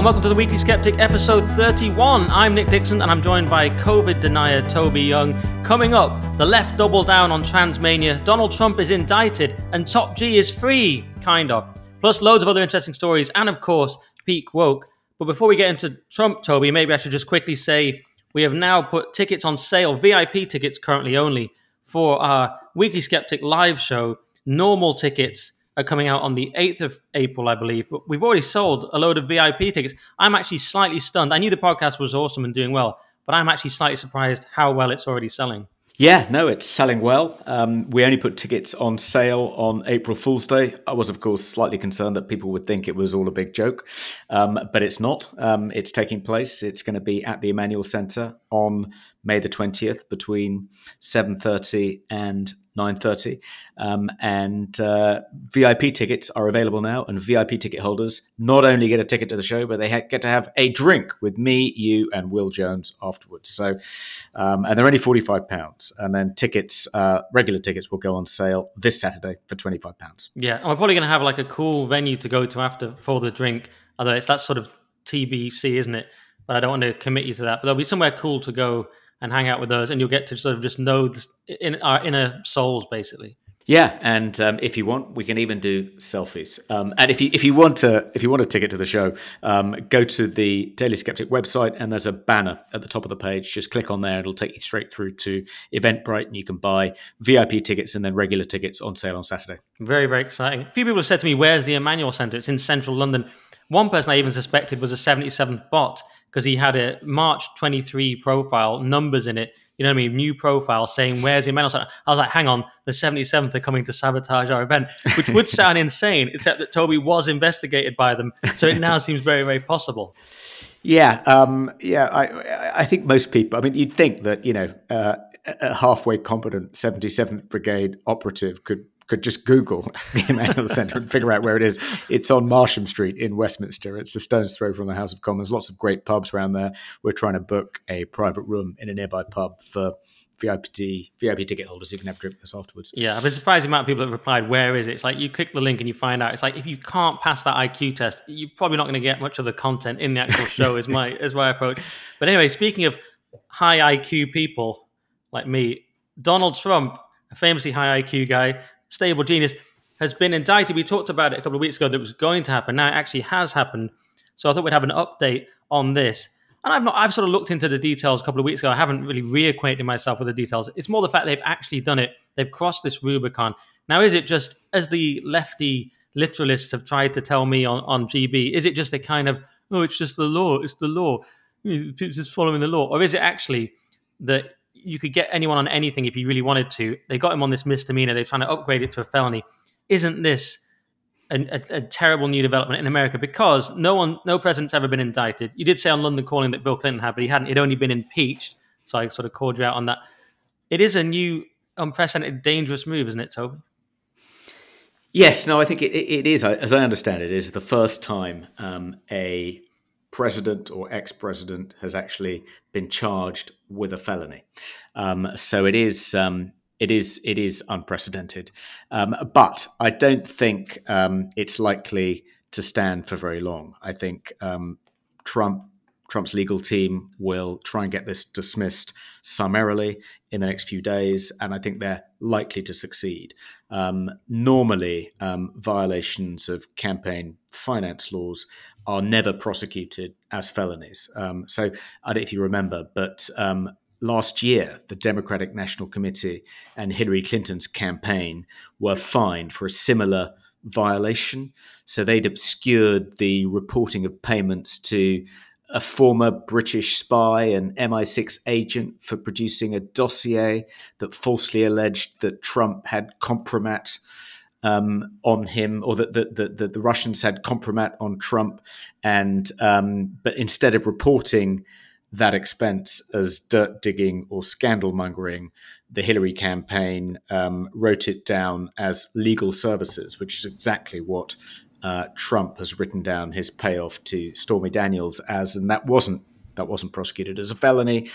and welcome to the Weekly Sceptic, episode 31. I'm Nick Dixon, and I'm joined by COVID denier Toby Young. Coming up, the left double down on Transmania, Donald Trump is indicted, and Top G is free, kind of. Plus, loads of other interesting stories, and of course, peak woke. But before we get into Trump, Toby, maybe I should just quickly say we have now put tickets on sale, VIP tickets currently only, for our Weekly Sceptic live show. Normal tickets are coming out on the 8th of April, I believe. But we've already sold a load of VIP tickets. I'm actually slightly stunned. I knew the podcast was awesome and doing well, but I'm actually slightly surprised how well it's already selling. Yeah, no, it's selling well. Um, we only put tickets on sale on April Fool's Day. I was, of course, slightly concerned that people would think it was all a big joke, um, but it's not. Um, it's taking place. It's going to be at the Emmanuel Centre on May the twentieth between seven thirty and 9.30 um, and uh, vip tickets are available now and vip ticket holders not only get a ticket to the show but they ha- get to have a drink with me you and will jones afterwards. So um, and they're only 45 pounds and then tickets uh, regular tickets will go on sale this saturday for 25 pounds. Yeah and we're probably going to have like a cool venue to go to after for the drink although it's that sort of tbc isn't it? But i don't want to commit you to that. But there'll be somewhere cool to go and hang out with those, and you'll get to sort of just know this in our inner souls, basically. Yeah, and um, if you want, we can even do selfies. Um, and if you if you want to if you want a ticket to the show, um, go to the Daily Sceptic website, and there's a banner at the top of the page. Just click on there; it'll take you straight through to Eventbrite, and you can buy VIP tickets and then regular tickets on sale on Saturday. Very very exciting. A few people have said to me, "Where's the Emmanuel Centre? It's in central London." One person I even suspected was a 77th bot because he had a March 23 profile, numbers in it, you know what I mean, new profile saying, Where's the event? I was like, Hang on, the 77th are coming to sabotage our event, which would sound insane, except that Toby was investigated by them. So it now seems very, very possible. Yeah, um, yeah. I, I think most people. I mean, you'd think that you know uh, a halfway competent 77th Brigade operative could could just Google the Emmanuel Centre and figure out where it is. It's on Marsham Street in Westminster. It's a stone's throw from the House of Commons. Lots of great pubs around there. We're trying to book a private room in a nearby pub for VIP VIP ticket holders who can have a drink with us afterwards. Yeah, I've been surprised the amount of people that replied, "Where is it?" It's like you click the link and you find out. It's like if you can't pass that IQ test, you're probably not going to get much of the content in the actual show. is my is my approach. But anyway, speaking of high IQ people like me, Donald Trump, a famously high IQ guy, stable genius, has been indicted. We talked about it a couple of weeks ago that was going to happen. Now it actually has happened. So I thought we'd have an update on this. And I've not I've sort of looked into the details a couple of weeks ago. I haven't really reacquainted myself with the details. It's more the fact they've actually done it. They've crossed this Rubicon. Now, is it just as the lefty literalists have tried to tell me on, on GB, is it just a kind of, oh, it's just the law, it's the law, it's just following the law? Or is it actually that you could get anyone on anything if you really wanted to. They got him on this misdemeanor. They're trying to upgrade it to a felony. Isn't this a, a, a, terrible new development in America? Because no one, no president's ever been indicted. You did say on London Calling that Bill Clinton had, but he hadn't. He'd only been impeached. So I sort of called you out on that. It is a new, unprecedented, dangerous move, isn't it, Toby? Yes, no, I think it, it is. As I understand it, is the first time um, a president or ex president has actually been charged with a felony. Um, so it is. Um, it is it is unprecedented, um, but I don't think um, it's likely to stand for very long. I think um, Trump Trump's legal team will try and get this dismissed summarily in the next few days, and I think they're likely to succeed. Um, normally, um, violations of campaign finance laws are never prosecuted as felonies. Um, so, I don't know if you remember, but um, last year, the Democratic National Committee and Hillary Clinton's campaign were fined for a similar violation. So, they'd obscured the reporting of payments to a former British spy and MI6 agent for producing a dossier that falsely alleged that Trump had compromat um, on him, or that the, the, the, Russians had compromat on Trump, and um, but instead of reporting that expense as dirt digging or scandal mongering, the Hillary campaign um, wrote it down as legal services, which is exactly what uh, Trump has written down his payoff to Stormy Daniels as, and that wasn't that wasn't prosecuted as a felony.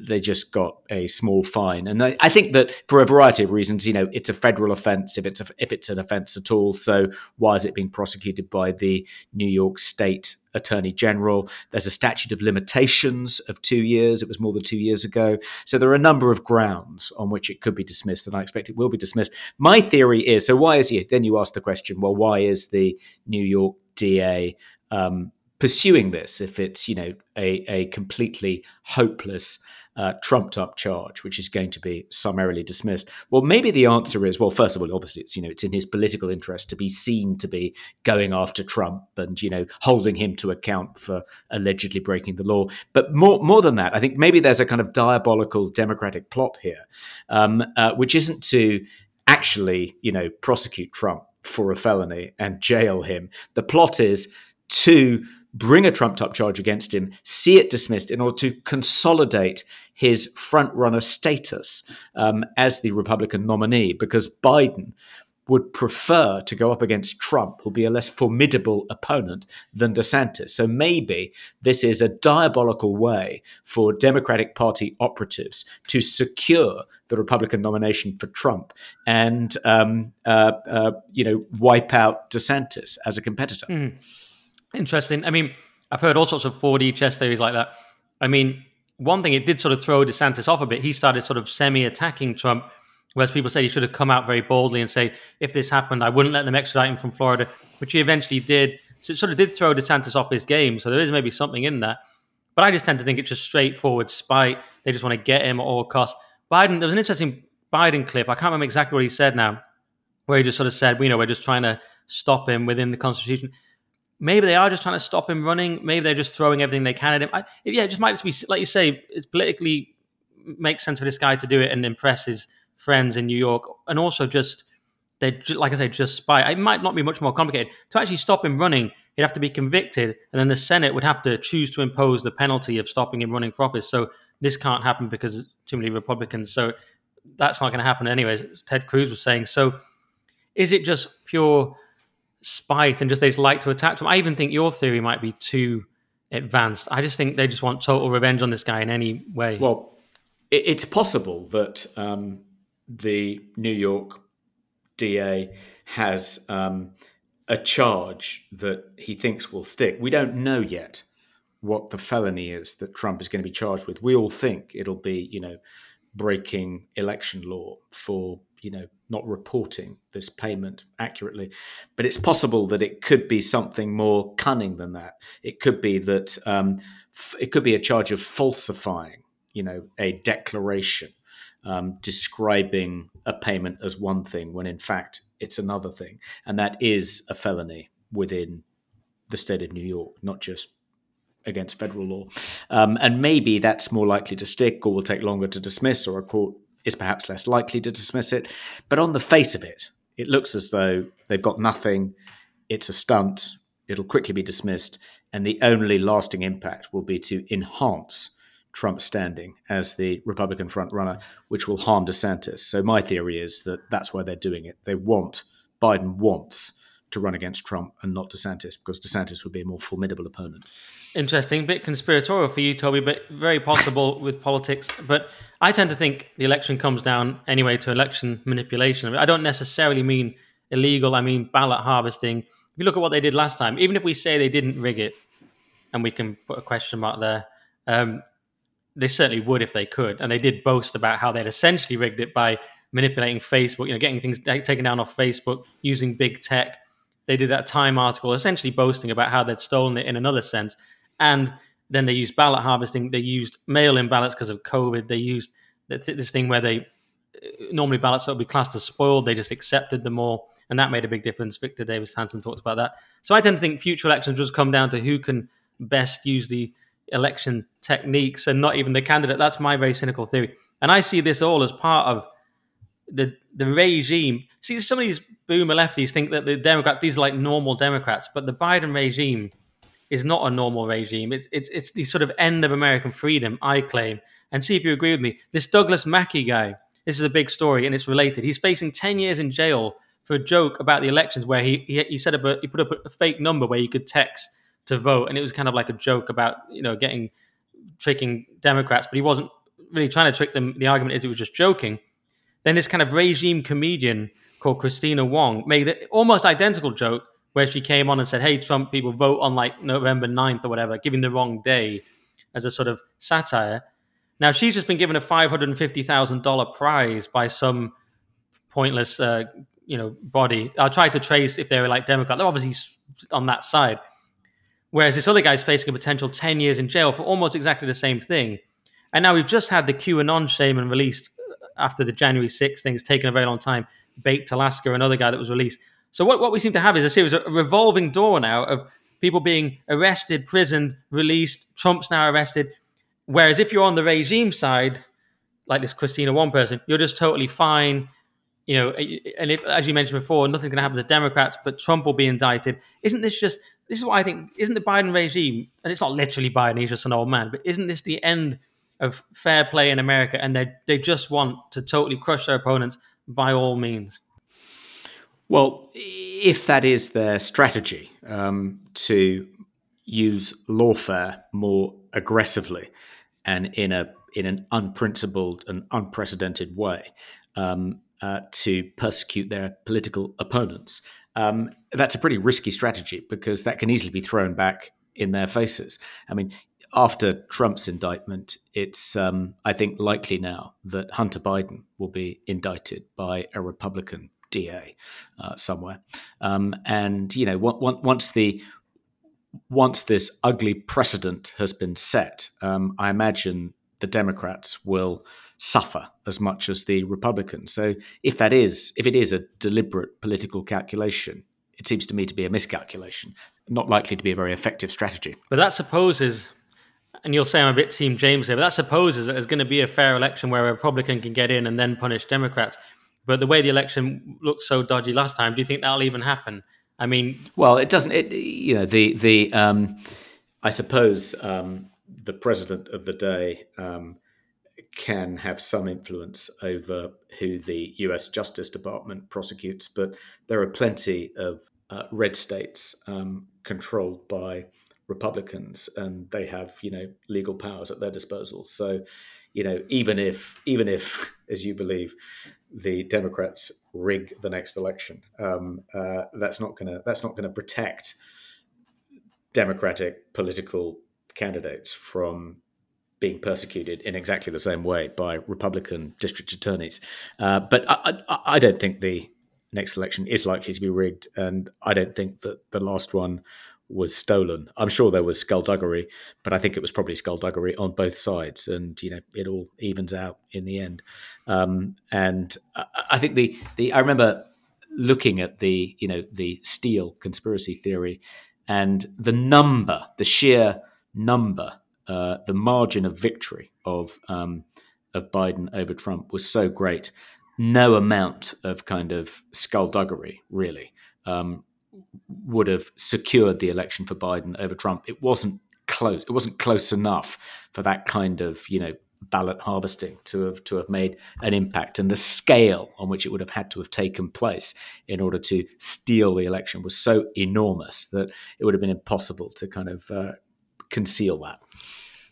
They just got a small fine, and I, I, think that for a variety of reasons, you know, it's a federal offence if it's a, if it's an offence at all. So why is it being prosecuted by the New York State attorney general. There's a statute of limitations of two years. It was more than two years ago. So there are a number of grounds on which it could be dismissed, and I expect it will be dismissed. My theory is so why is he? Then you ask the question, well, why is the New York DA um, pursuing this if it's you know a, a completely hopeless uh, trumped up charge which is going to be summarily dismissed? Well maybe the answer is well first of all obviously it's you know it's in his political interest to be seen to be going after trump and you know holding him to account for allegedly breaking the law. But more more than that i think maybe there's a kind of diabolical democratic plot here um, uh, which isn't to actually you know prosecute trump for a felony and jail him. The plot is to bring a trumped up charge against him, see it dismissed in order to consolidate his front runner status um, as the Republican nominee, because Biden would prefer to go up against Trump, who'll be a less formidable opponent than DeSantis. So maybe this is a diabolical way for Democratic Party operatives to secure the Republican nomination for Trump and um, uh, uh, you know wipe out DeSantis as a competitor. Mm. Interesting. I mean, I've heard all sorts of 4D chess theories like that. I mean, one thing it did sort of throw DeSantis off a bit. He started sort of semi-attacking Trump, whereas people said he should have come out very boldly and say, "If this happened, I wouldn't let them extradite him from Florida," which he eventually did. So it sort of did throw DeSantis off his game. So there is maybe something in that. But I just tend to think it's just straightforward spite. They just want to get him at all costs. Biden, there was an interesting Biden clip. I can't remember exactly what he said now, where he just sort of said, "We you know we're just trying to stop him within the Constitution." Maybe they are just trying to stop him running. Maybe they're just throwing everything they can at him. I, yeah, it just might just be like you say. It's politically makes sense for this guy to do it and impress his friends in New York, and also just they like I say, just spy. It might not be much more complicated to actually stop him running. He'd have to be convicted, and then the Senate would have to choose to impose the penalty of stopping him running for office. So this can't happen because too many Republicans. So that's not going to happen anyways. Ted Cruz was saying. So is it just pure? Spite and just they just like to attack them. I even think your theory might be too advanced. I just think they just want total revenge on this guy in any way. Well, it's possible that um, the New York DA has um, a charge that he thinks will stick. We don't know yet what the felony is that Trump is going to be charged with. We all think it'll be, you know, breaking election law for you know not reporting this payment accurately. But it's possible that it could be something more cunning than that. It could be that um, f- it could be a charge of falsifying you know a declaration um, describing a payment as one thing when in fact it's another thing. And that is a felony within the state of new york not just against federal law. Um, and maybe that's more likely to stick or will take longer to dismiss or a court is perhaps less likely to dismiss it. But on the face of it, it looks as though they've got nothing. It's a stunt. It'll quickly be dismissed. And the only lasting impact will be to enhance Trump's standing as the Republican frontrunner, which will harm DeSantis. So my theory is that that's why they're doing it. They want, Biden wants to run against Trump and not DeSantis because DeSantis would be a more formidable opponent. Interesting, bit conspiratorial for you, Toby, but very possible with politics. But I tend to think the election comes down anyway to election manipulation. I don't necessarily mean illegal, I mean ballot harvesting. If you look at what they did last time, even if we say they didn't rig it, and we can put a question mark there, um, they certainly would if they could. And they did boast about how they'd essentially rigged it by manipulating Facebook, you know, getting things taken down off Facebook, using big tech. They did that Time article essentially boasting about how they'd stolen it in another sense. And then they used ballot harvesting. They used mail-in ballots because of COVID. They used this thing where they uh, normally ballots that would be classed as spoiled. They just accepted them all, and that made a big difference. Victor Davis Hanson talked about that. So I tend to think future elections just come down to who can best use the election techniques and not even the candidate. That's my very cynical theory, and I see this all as part of the the regime. See, some of these boomer lefties think that the Democrats these are like normal Democrats, but the Biden regime is not a normal regime. It's it's it's the sort of end of American freedom, I claim. And see if you agree with me. This Douglass Mackey guy, this is a big story and it's related. He's facing 10 years in jail for a joke about the elections where he he, he set up a he put up a fake number where you could text to vote and it was kind of like a joke about, you know, getting tricking Democrats, but he wasn't really trying to trick them. The argument is he was just joking. Then this kind of regime comedian called Kristina Wong made an almost identical joke where she came on and said, "Hey, Trump people, vote on like November 9th or whatever," giving the wrong day as a sort of satire. Now she's just been given a five hundred and fifty thousand dollar prize by some pointless, uh, you know, body. I tried to trace if they were like Democrat. They're obviously on that side. Whereas this other guy's facing a potential ten years in jail for almost exactly the same thing. And now we've just had the QAnon shaman released after the January 6th things taken a very long time. Baked Alaska, another guy that was released. So what, what we seem to have is a series of a revolving door now of people being arrested, prisoned, released. Trump's now arrested. Whereas if you're on the regime side, like this Kristina Wong person, you're just totally fine. You know, and if, as you mentioned before, nothing's going to happen to Democrats, but Trump will be indicted. Isn't this just this is what I think? Isn't the Biden regime, and it's not literally Biden, he's just an old man, but isn't this the end of fair play in America? And they they just want to totally crush their opponents by all means. Well, if that is their strategy um, to use lawfare more aggressively and in a in an unprincipled and unprecedented way um, uh, to persecute their political opponents, um, that's a pretty risky strategy because that can easily be thrown back in their faces. I mean, after Trump's indictment, it's um, I think likely now that Hunter Biden will be indicted by a Republican DA uh, somewhere. Um, and you know, once the once this ugly precedent has been set, um, I imagine the Democrats will suffer as much as the Republicans. So if that is, if it is a deliberate political calculation, it seems to me to be a miscalculation, not likely to be a very effective strategy. But that supposes, and you'll say I'm a bit Team James here, but that supposes that there's going to be a fair election where a Republican can get in and then punish Democrats. But the way the election looked so dodgy last time, do you think that'll even happen? I mean, well, it doesn't. It you know the the um, I suppose um, the president of the day um, can have some influence over who the U.S. Justice Department prosecutes, but there are plenty of uh, red states um, controlled by Republicans, and they have you know legal powers at their disposal. So, you know, even if even if, as you believe, the Democrats rig the next election. Um, uh, that's not gonna that's not gonna protect Democratic political candidates from being persecuted in exactly the same way by Republican district attorneys. Uh, but I, I, I, don't think the next election is likely to be rigged, and I don't think that the last one was stolen. I'm sure there was skullduggery, but I think it was probably skullduggery on both sides, and you know it all evens out in the end. Um, and I, I think the the I remember looking at the you know the steal conspiracy theory, and the number, the sheer number, uh, the margin of victory of um, of Biden over Trump was so great. No amount of kind of skullduggery really um, would have secured the election for Biden over Trump. It wasn't close. It wasn't close enough for that kind of you know ballot harvesting to have to have made an impact, and the scale on which it would have had to have taken place in order to steal the election was so enormous that it would have been impossible to kind of uh, conceal that.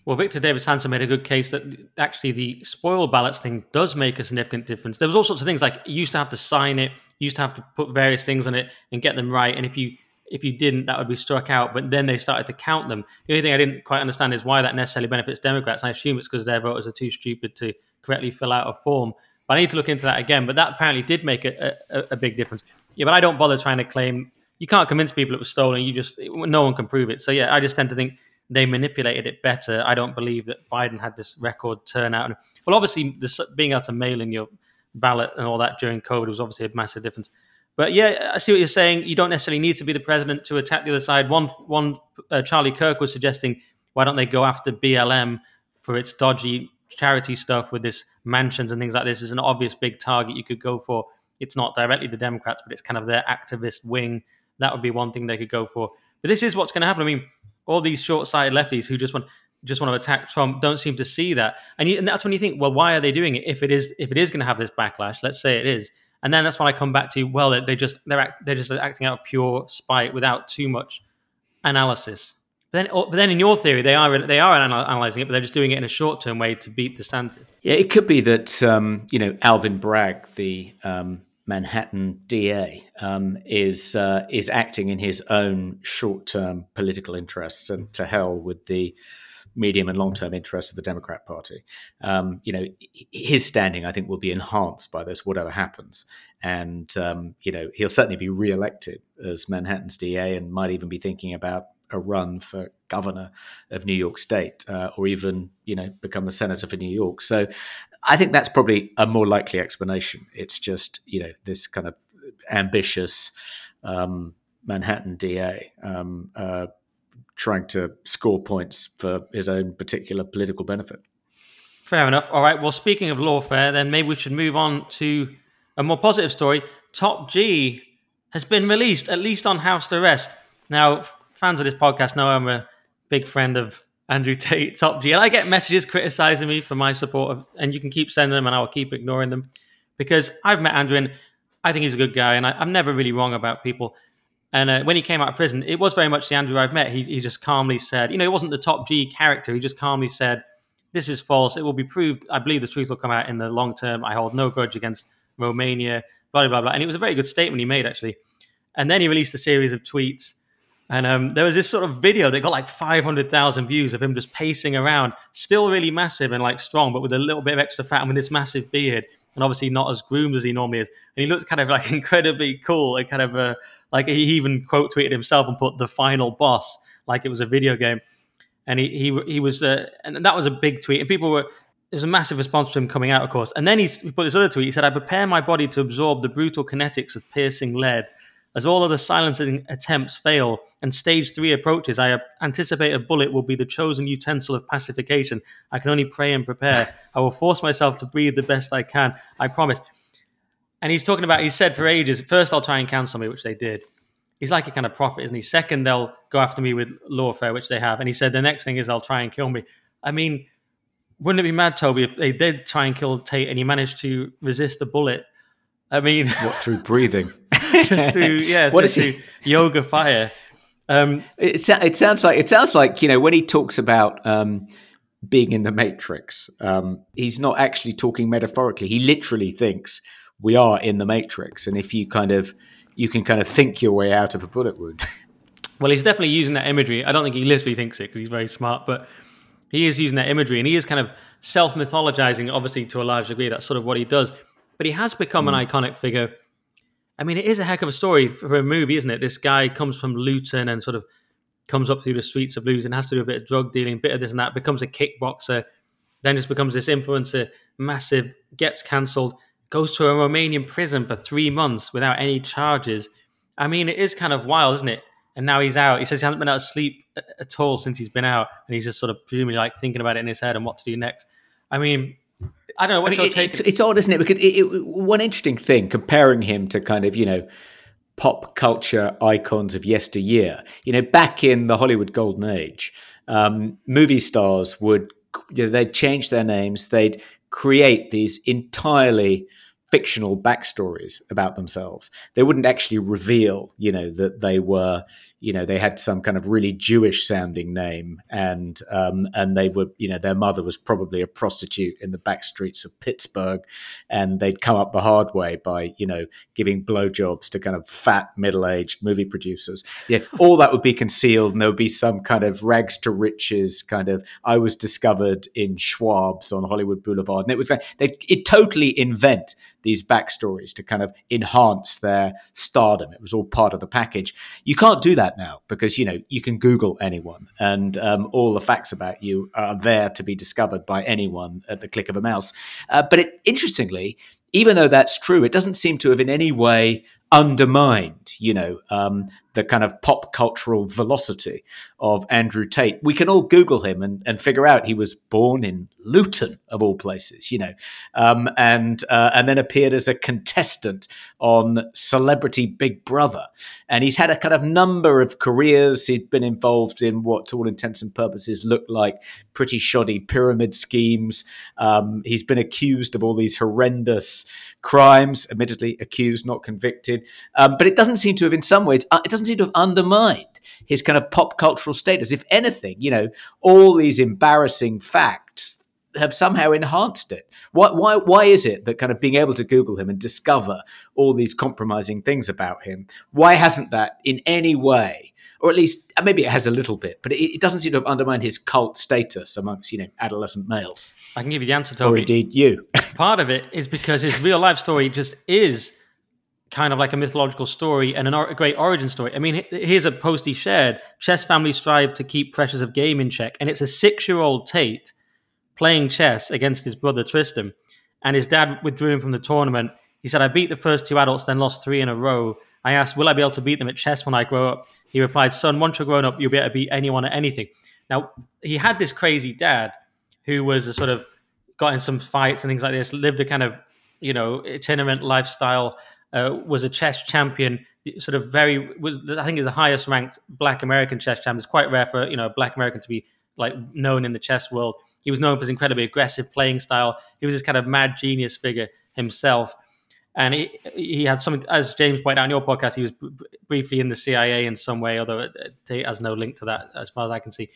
Well, Victor Davis Hanson made a good case that actually the spoil ballots thing does make a significant difference. There was all sorts of things like you used to have to sign it, you used to have to put various things on it and get them right, and if you if you didn't, that would be struck out. But then they started to count them. The only thing I didn't quite understand is why that necessarily benefits Democrats. I assume it's because their voters are too stupid to correctly fill out a form. But I need to look into that again. But that apparently did make a, a, a big difference. Yeah, but I don't bother trying to claim. You can't convince people it was stolen. You just no one can prove it. So yeah, I just tend to think they manipulated it better. I don't believe that Biden had this record turnout. Well, obviously, this, being able to mail in your ballot and all that during COVID was obviously a massive difference. But yeah, I see what you're saying. You don't necessarily need to be the president to attack the other side. One, one uh, Charlie Kirk was suggesting, why don't they go after BLM for its dodgy charity stuff with this mansions and things like this? Is an obvious big target you could go for. It's not directly the Democrats, but it's kind of their activist wing. That would be one thing they could go for. But this is what's going to happen. I mean, all these short-sighted lefties who just want just want to attack Trump don't seem to see that, and, you, and that's when you think, well, why are they doing it? If it is if it is going to have this backlash, let's say it is, and then that's when I come back to, well, they, just they're act, they're just acting out of pure spite without too much analysis. But then, but then in your theory, they are they are analyzing it, but they're just doing it in a short term way to beat the DeSantis. Yeah, it could be that um, you know Alvin Bragg, the um, Manhattan DA um, is uh, is acting in his own short term political interests, and to hell with the medium and long term interests of the Democrat Party. Um, you know, his standing, I think, will be enhanced by this, whatever happens. And um, you know, he'll certainly be re-elected as Manhattan's DA, and might even be thinking about a run for governor of New York State, uh, or even you know become the senator for New York. So I think that's probably a more likely explanation. It's just you know this kind of ambitious um, Manhattan DA um, uh, trying to score points for his own particular political benefit. Fair enough. All right. Well, speaking of lawfare, then maybe we should move on to a more positive story. Top G has been released, at least on house arrest. Now, fans of this podcast know I'm a big friend of Andrew Tate, Top G, and I get messages criticizing me for my support, of, and you can keep sending them, and I will keep ignoring them because I've met Andrew, and I think he's a good guy, and I, am never really wrong about people. And uh, when he came out of prison, it was very much the Andrew I've met. He, he just calmly said, you know, it wasn't the Top G character. He just calmly said, "This is false. It will be proved. I believe the truth will come out in the long term. I hold no grudge against Romania." Blah blah. blah. And it was a very good statement he made actually. And then he released a series of tweets and um, there was this sort of video that got like 500,000 views of him just pacing around, still really massive and like strong, but with a little bit of extra fat and with this massive beard, and obviously not as groomed as he normally is. And he looked kind of like incredibly cool, and kind of uh, like he even quote tweeted himself and put the final boss like it was a video game. And he he he was, uh, and that was a big tweet, and people were. There's a massive response to him coming out, of course. And then he put this other tweet. He said, "I prepare my body to absorb the brutal kinetics of piercing lead." As all other silencing attempts fail and stage three approaches, I anticipate a bullet will be the chosen utensil of pacification. I can only pray and prepare. I will force myself to breathe the best I can. I promise. And he's talking about, he said for ages, first I'll try and cancel me, which they did. He's like a kind of prophet, isn't he? Second, they'll go after me with lawfare, which they have. And he said the next thing is they'll try and kill me. I mean, wouldn't it be mad, Toby, if they did try and kill Tate and he managed to resist a bullet? I mean, what through breathing? just to yeah, what is he? yoga fire. Um, it, it sounds like it sounds like you know when he talks about um, being in the matrix, um, he's not actually talking metaphorically. He literally thinks we are in the matrix, and if you kind of you can kind of think your way out of a bullet wound. well, he's definitely using that imagery. I don't think he literally thinks it because he's very smart, but he is using that imagery, and he is kind of self mythologizing, obviously to a large degree. That's sort of what he does. But he has become mm. an hmm. iconic figure I mean, it is a heck of a story for a movie, isn't it? This guy comes from Luton and sort of comes up through the streets of Luton, has to do a bit of drug dealing, bit of this and that, becomes a kickboxer, then just becomes this influencer, massive, gets cancelled, goes to a Romanian prison for three months without any charges. I mean, it is kind of wild, isn't it? And now he's out. He says he hasn't been out of sleep at all since he's been out, and he's just sort of presumably like thinking about it in his head and what to do next. I mean, I don't know. What's I mean, your take? It's, it's, odd, isn't it? Because it, it, one interesting thing comparing him to kind of you know pop culture icons of yesteryear. You know, back in the Hollywood golden age, um, movie stars would you know, they'd change their names. They'd create these entirely fictional backstories about themselves. They wouldn't actually reveal, you know, that they were you know they had some kind of really Jewish sounding name, and um, and they were you know their mother was probably a prostitute in the back streets of Pittsburgh, and they'd come up the hard way by you know giving blowjobs to kind of fat middle aged movie producers. Yeah, all that would be concealed, and there would be some kind of rags to riches kind of. I was discovered in Schwab's on Hollywood Boulevard, and it was they it totally invent these backstories to kind of enhance their stardom. It was all part of the package. You can't do that that now because you know you can Google anyone, and um, all the facts about you are there to be discovered by anyone at the click of a mouse. Uh, but it, interestingly, even though that's true, it doesn't seem to have in any way undermined, you know, um, the kind of pop cultural velocity of Andrew Tate. We can all Google him and, and figure out he was born in Luton, of all places, you know, um, and uh, and then appeared as a contestant on Celebrity Big Brother, and he's had a kind of number of careers. He'd been involved in what, to all intents and purposes, looked like pretty shoddy pyramid schemes. Um, he's been accused of all these horrendous crimes, admittedly accused, not convicted, um, but it doesn't seem to have, in some ways, uh, it doesn't to have undermined his kind of pop cultural status. If anything, you know, all these embarrassing facts have somehow enhanced it. Why, why, why is it that kind of being able to Google him and discover all these compromising things about him, why hasn't that in any way, or at least uh, maybe it has a little bit, but it, it doesn't seem to have undermined his cult status amongst you know adolescent males? I can give you the answer, Toby. Or indeed you. Part of it is because his real life story just is kind of like a mythological story and an or- a great origin story. I mean, here's a post he shared: Chess families strive to keep pressures of game in check, and it's a six-year-old Tate playing chess against his brother Tristan, and his dad withdrew him from the tournament. He said, "I beat the first two adults, then lost three in a row." I asked, "Will I be able to beat them at chess when I grow up?" He replied, "Son, once you're grown up, you'll be able to beat anyone at anything." Now, he had this crazy dad who was a sort of got in some fights and things like this, lived a kind of you know itinerant lifestyle uh, was a chess champion, sort of very was I think is the highest ranked Black American chess champion. It's quite rare for you know a Black American to be like known in the chess world. He was known for his incredibly aggressive playing style. He was this kind of mad genius figure himself. And he, he had something, as James pointed out in your podcast, he was b- briefly in the CIA in some way, although it has no link to that as far as I can see.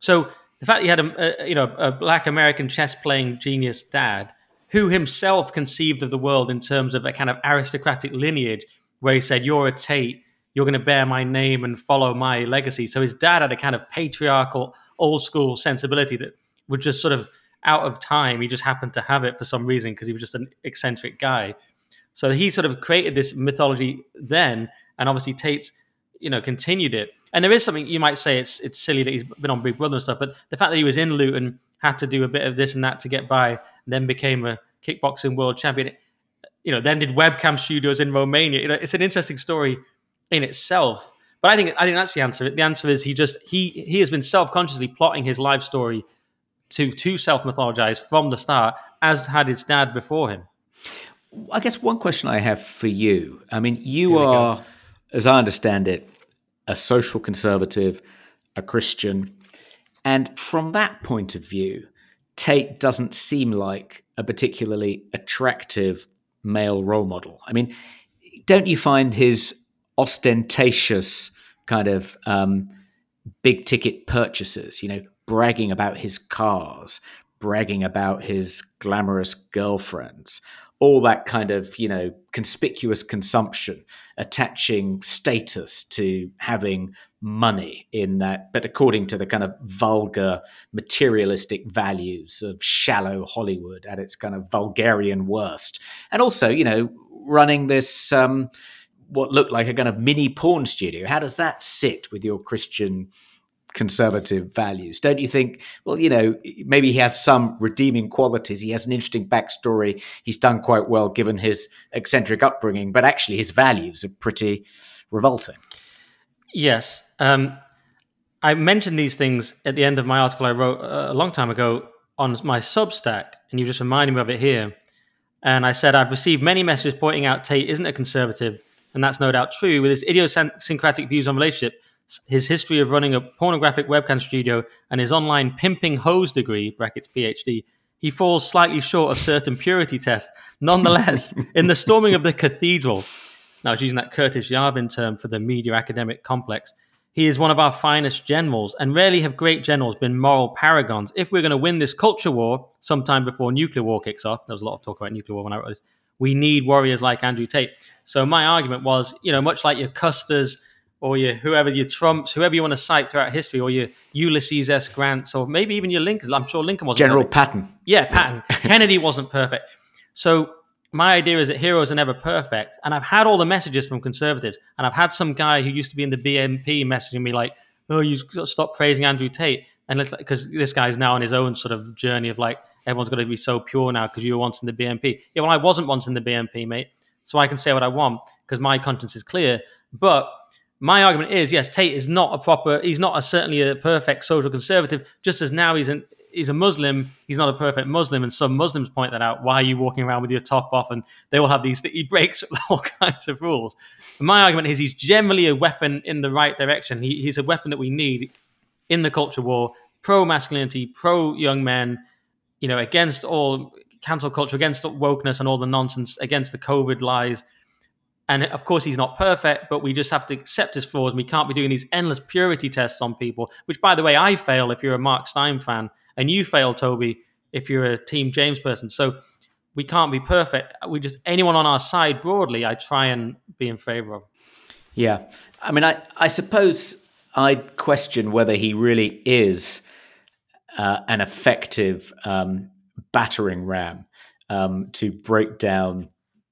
So the fact he had a, a you know a black American chess playing genius dad who himself conceived of the world in terms of a kind of aristocratic lineage, where he said, You're a Tate, you're going to bear my name and follow my legacy. So his dad had a kind of patriarchal, old school sensibility that was just sort of out of time. He just happened to have it for some reason because he was just an eccentric guy. So he sort of created this mythology then, and obviously Tate's, you know, continued it. And there is something you might say it's it's silly that he's been on Big Brother and stuff, but the fact that he was in Luton had to do a bit of this and that to get by then became a kickboxing world champion. You know, then did webcam studios in Romania. You know, it's an interesting story in itself. But I think I think that's the answer. The answer is he just he he has been self consciously plotting his life story to to self mythologize from the start, as had his dad before him. I guess one question I have for you. I mean, you are, go. as I understand it, a social conservative, a Christian, and from that point of view, Tate doesn't seem like a particularly attractive male role model. I mean, don't you find his ostentatious kind of um, big ticket purchases, you know, bragging about his cars, bragging about his glamorous girlfriends, all that kind of, you know, conspicuous consumption, attaching status to having money in that, but according to the kind of vulgar materialistic values of shallow Hollywood at its kind of vulgarian worst. And also, you know, running this um, what looked like a kind of mini porn studio. How does that sit with your Christian conservative values? Don't you think, well, you know, maybe he has some redeeming qualities. He has an interesting backstory. He's done quite well given his eccentric upbringing, but actually his values are pretty revolting. Yes. Um, I mentioned these things at the end of my article I wrote uh, a long time ago on my Substack, and you just reminded me of it here. And I said, I've received many messages pointing out Tate isn't a conservative, and that's no doubt true. With his idiosyncratic views on relationships, his history of running a pornographic webcam studio, and his online pimping hoes degree, brackets PhD, he falls slightly short of certain purity tests. Nonetheless, in the storming of the cathedral, now, I was using that Curtis Yarvin term for the media academic complex. He is one of our finest generals, and rarely have great generals been moral paragons. If we're going to win this culture war sometime before nuclear war kicks off, there was a lot of talk about nuclear war when I wrote this, we need warriors like Andrew Tate. So my argument was, you know, much like your Custers or your whoever your Trumps, whoever you want to cite throughout history, or your Ulysses S. Grants, or maybe even your Lincoln. I'm sure Lincoln was General perfect. Patton. Yeah, Patton. Kennedy wasn't perfect. So my idea is that heroes are never perfect. And I've had all the messages from conservatives, and I've had some guy who used to be in the BNP messaging me like, "Oh, you stop praising Andrew Tate," and because this guy's now on his own sort of journey of like everyone's got to be so pure now because you were once in the BNP. Yeah, well, I wasn't once in the BNP, mate. So I can say what I want because my conscience is clear. But my argument is, yes, Tate is not a proper. He's not a, certainly a perfect social conservative. Just as now he's an he's a Muslim. He's not a perfect Muslim, and some Muslims point that out. Why are you walking around with your top off? And they will have these. He breaks all kinds of rules. My argument is he's generally a weapon in the right direction. He, he's a weapon that we need in the culture war, pro masculinity, pro young men. You know, against all cancel culture, against wokeness and all the nonsense, against the COVID lies. And of course, he's not perfect, but we just have to accept his flaws. And we can't be doing these endless purity tests on people, which, by the way, I fail if you're a Mark Steyn fan and you fail, Toby, if you're a Team James person. So we can't be perfect. We just anyone on our side broadly, I try and be in favor of. Yeah, I mean, I I suppose I'd question whether he really is uh, an effective um, battering ram um, to break down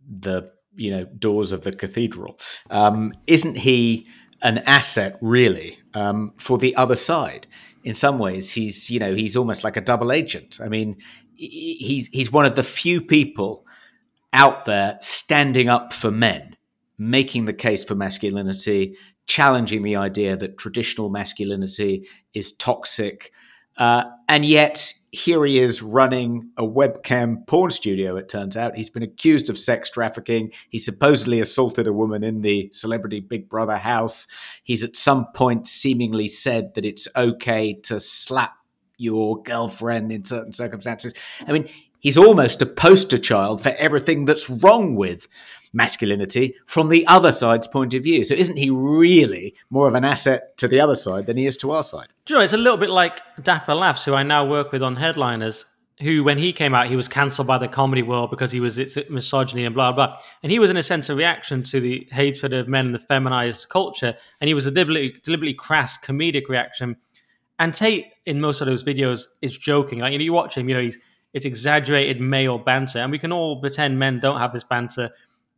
the you know doors of the cathedral. Um, isn't he an asset really um, for the other side? In some ways, he's you know he's almost like a double agent. I mean, he's he's one of the few people out there standing up for men, making the case for masculinity, challenging the idea that traditional masculinity is toxic. Uh, and yet, here he is running a webcam porn studio, it turns out. He's been accused of sex trafficking. He supposedly assaulted a woman in the celebrity Big Brother house. He's at some point seemingly said that it's okay to slap your girlfriend in certain circumstances. I mean, he's almost a poster child for everything that's wrong with masculinity from the other side's point of view. So isn't he really more of an asset to the other side than he is to our side? Do you know, it's a little bit like Dapper Laughs, who I now work with on Headliners, who, when he came out, he was cancelled by the comedy world because he was it's misogyny and blah, blah. And he was, in a sense, a reaction to the hatred of men and the feminized culture. And he was a deliberately, deliberately crass comedic reaction. And Tate, in most of those videos, is joking. Like, you know, you watch him, you know, he's it's exaggerated male banter. And we can all pretend men don't have this banter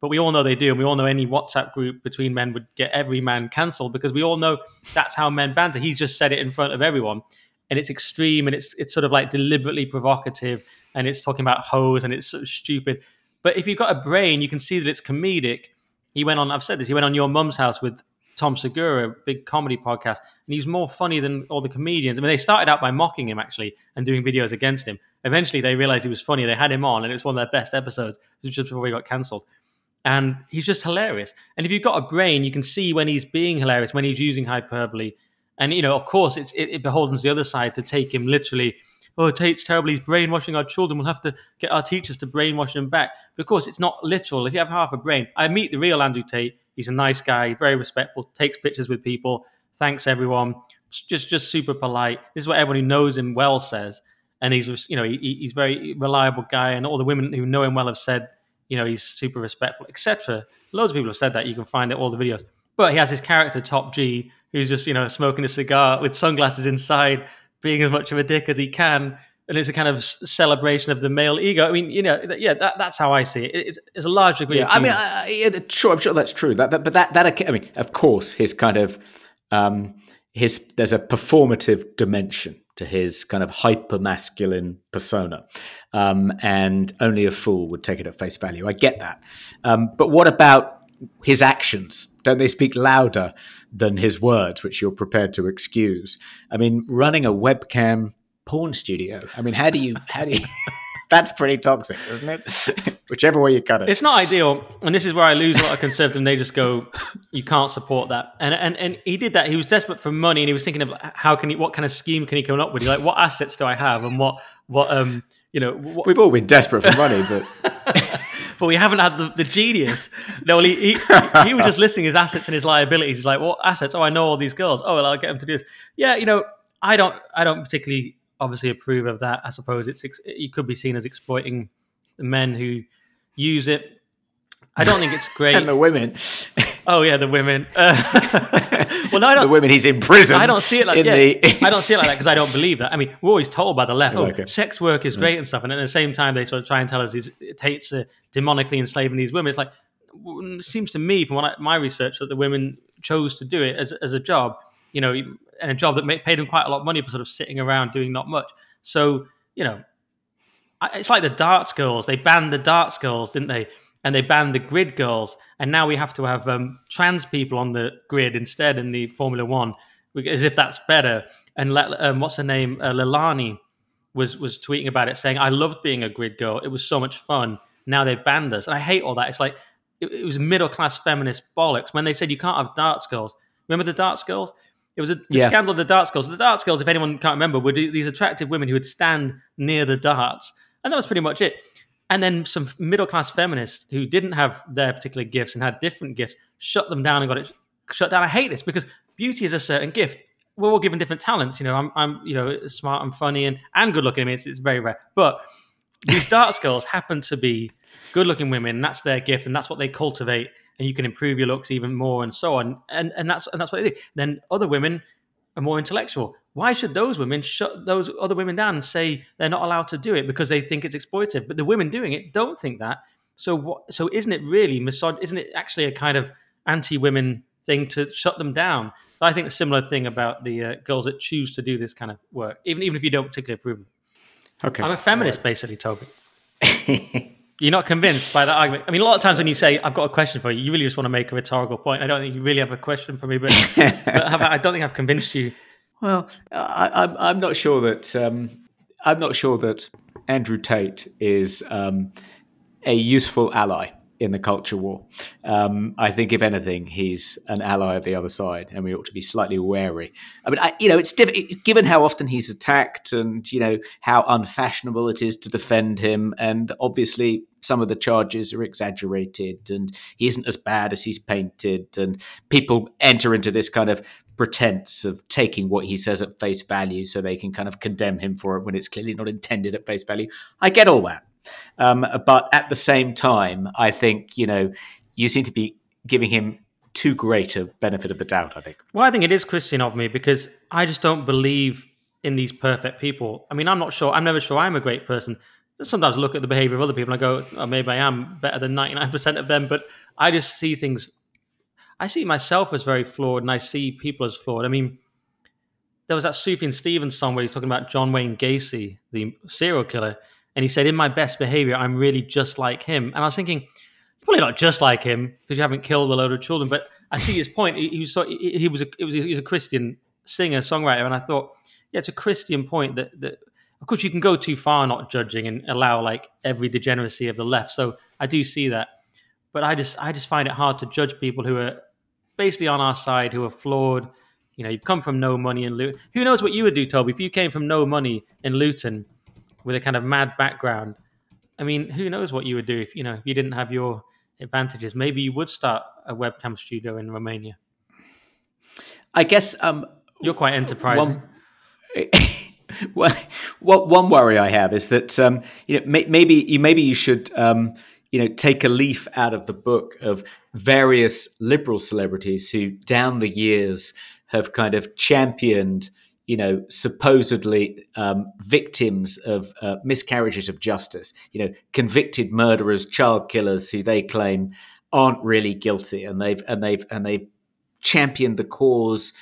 but we all know they do, and we all know any WhatsApp group between men would get every man cancelled because we all know that's how men banter. He's just said it in front of everyone, and it's extreme and it's it's sort of like deliberately provocative, and it's talking about hoes and it's sort of stupid. But if you've got a brain, you can see that it's comedic. He went on. I've said this. He went on Your Mum's House with Tom Segura, big comedy podcast, and he's more funny than all the comedians. I mean, they started out by mocking him actually and doing videos against him. Eventually, they realized he was funny. They had him on, and it was one of their best episodes. Just before he got cancelled and he's just hilarious. And if you've got a brain, you can see when he's being hilarious, when he's using hyperbole. And you know, of course, it's it, it beholdens the other side to take him literally. Oh, Tate's terrible. He's brainwashing our children. We'll have to get our teachers to brainwash them back. Because it's not literal. If you have half a brain, I meet the real Andrew Tate. He's a nice guy, very respectful, takes pictures with people, thanks everyone, just just super polite. This is what everyone who knows him well says. And he's you know he, he's very reliable guy, and all the women who know him well have said you know, he's super respectful, etc. Loads of people have said that. You can find it all the videos. But he has his character Top G, who's just you know smoking a cigar with sunglasses inside, being as much of a dick as he can, and it's a kind of celebration of the male ego. I mean, you know, yeah, that, that's how I see it. It's, it's a large degree. Yeah, I mean, I, yeah, sure, I'm sure that's true. That, that, but that, that, I mean, of course, his kind of um, his there's a performative dimension to his kind of hyper masculine persona. Um, and only a fool would take it at face value. I get that. Um, but what about his actions? Don't they speak louder than his words, which you're prepared to excuse? I mean, running a webcam porn studio. I mean, how do you, how do you, that's pretty toxic, isn't it? Whichever way you cut it. It's not ideal, and this is where I lose a lot of conservatives. They just go, "You can't support that." And and and he did that. He was desperate for money, and he was thinking of how can he, what kind of scheme can he come up with? He's like, what assets do I have, and what what um you know. What... We've all been desperate for money, but. but we haven't had the, the genius. No, he, he, he was just listing his assets and his liabilities. He's like, "What assets? Oh, I know all these girls. Oh, well, I'll get them to do this." Yeah, you know, I don't, I don't particularly obviously approve of that. I suppose it's it could be seen as exploiting the men who use it. I don't think it's great. and the women. oh yeah, the women. Uh, well, no, I don't. The women he's in prison. I don't see it like yeah, the... I don't see it like that because I don't believe that. I mean, we're always told by the left, oh, okay. sex work is great mm. and stuff, and at the same time they sort of try and tell us these Tate's uh, demonically enslaving these women. It's like it seems to me from I, my research that the women chose to do it as as a job. You know, and a job that paid them quite a lot of money for sort of sitting around doing not much. So you know, it's like the darts girls. They banned the darts girls, didn't they? And they banned the grid girls, and now we have to have um, trans people on the grid instead in the Formula One, as if that's better. And let, um, what's her name, uh, Leilani, was was tweeting about it, saying, "I loved being a grid girl. It was so much fun. Now they've banned us, and I hate all that. It's like it, it was middle class feminist bollocks when they said you can't have darts girls. Remember the darts girls? It was a yeah. scandal of the darts girls. The darts girls, if anyone can't remember, were these attractive women who would stand near the darts, and that was pretty much it. And then some middle class feminists who didn't have their particular gifts and had different gifts shut them down and got it shut down. I hate this because beauty is a certain gift. we're all given different talents. You know, I'm, I'm you know, smart and funny and, and good looking. I mean, it's, it's very rare. But these darts girls happen to be good looking women. And that's their gift, and that's what they cultivate. And you can improve your looks even more, and so on. And and that's and that's what they do. Then other women are more intellectual. Why should those women shut those other women down and say they're not allowed to do it because they think it's exploitative? But the women doing it don't think that. So what? So isn't it really misog? Isn't it actually a kind of anti-women thing to shut them down? So I think a similar thing about the uh, girls that choose to do this kind of work, even even if you don't particularly approve. Of it. Okay, I'm a feminist, right. basically, Toby. You're not convinced by that argument. I mean, a lot of times when you say, "I've got a question for you," you really just want to make a rhetorical point. I don't think you really have a question for me, but, but have, I don't think I've convinced you. Well, I, am I'm, I'm not sure that um, I'm not sure that Andrew Tate is um, a useful ally in the culture war. Um, I think, if anything, he's an ally of the other side, and we ought to be slightly wary. I mean, I, you know, it's diff- given how often he's attacked, and you know how unfashionable it is to defend him, and obviously some of the charges are exaggerated, and he isn't as bad as he's painted, and people enter into this kind of pretense of taking what he says at face value so they can kind of condemn him for it when it's clearly not intended at face value. I get all that. Um, but at the same time, I think you know you seem to be giving him too great a benefit of the doubt. I think. Well, I think it is Christian of me because I just don't believe in these perfect people. I mean, I'm not sure. I'm never sure I'm a great person. Sometimes I look at the behavior of other people and I go, oh, maybe I am better than 99% of them. But I just see things. I see myself as very flawed, and I see people as flawed. I mean, there was that Sufjan Stevens song where he's talking about John Wayne Gacy, the serial killer, and he said, "In my best behavior, I'm really just like him." And I was thinking, probably not just like him because you haven't killed a load of children. But I see his point. He, he was he was a, was he was a Christian singer songwriter, and I thought, yeah, it's a Christian point that that of course you can go too far not judging and allow like every degeneracy of the left. So I do see that, but I just I just find it hard to judge people who are basically on our side who are flawed. You know, you've come from no money in Luton. Who knows what you would do, Toby, if you came from no money in Luton with a kind of mad background. I mean, who knows what you would do if you know if you didn't have your advantages? Maybe you would start a webcam studio in Romania. I guess um, you're quite enterprising. One, well, one worry I have is that um, you know may, maybe you maybe you should um, you know take a leaf out of the book of various liberal celebrities who, down the years, have kind of championed you know, supposedly um, victims of uh, miscarriages of justice, you know, convicted murderers, child killers who they claim aren't really guilty, and they've and they've and they've championed the cause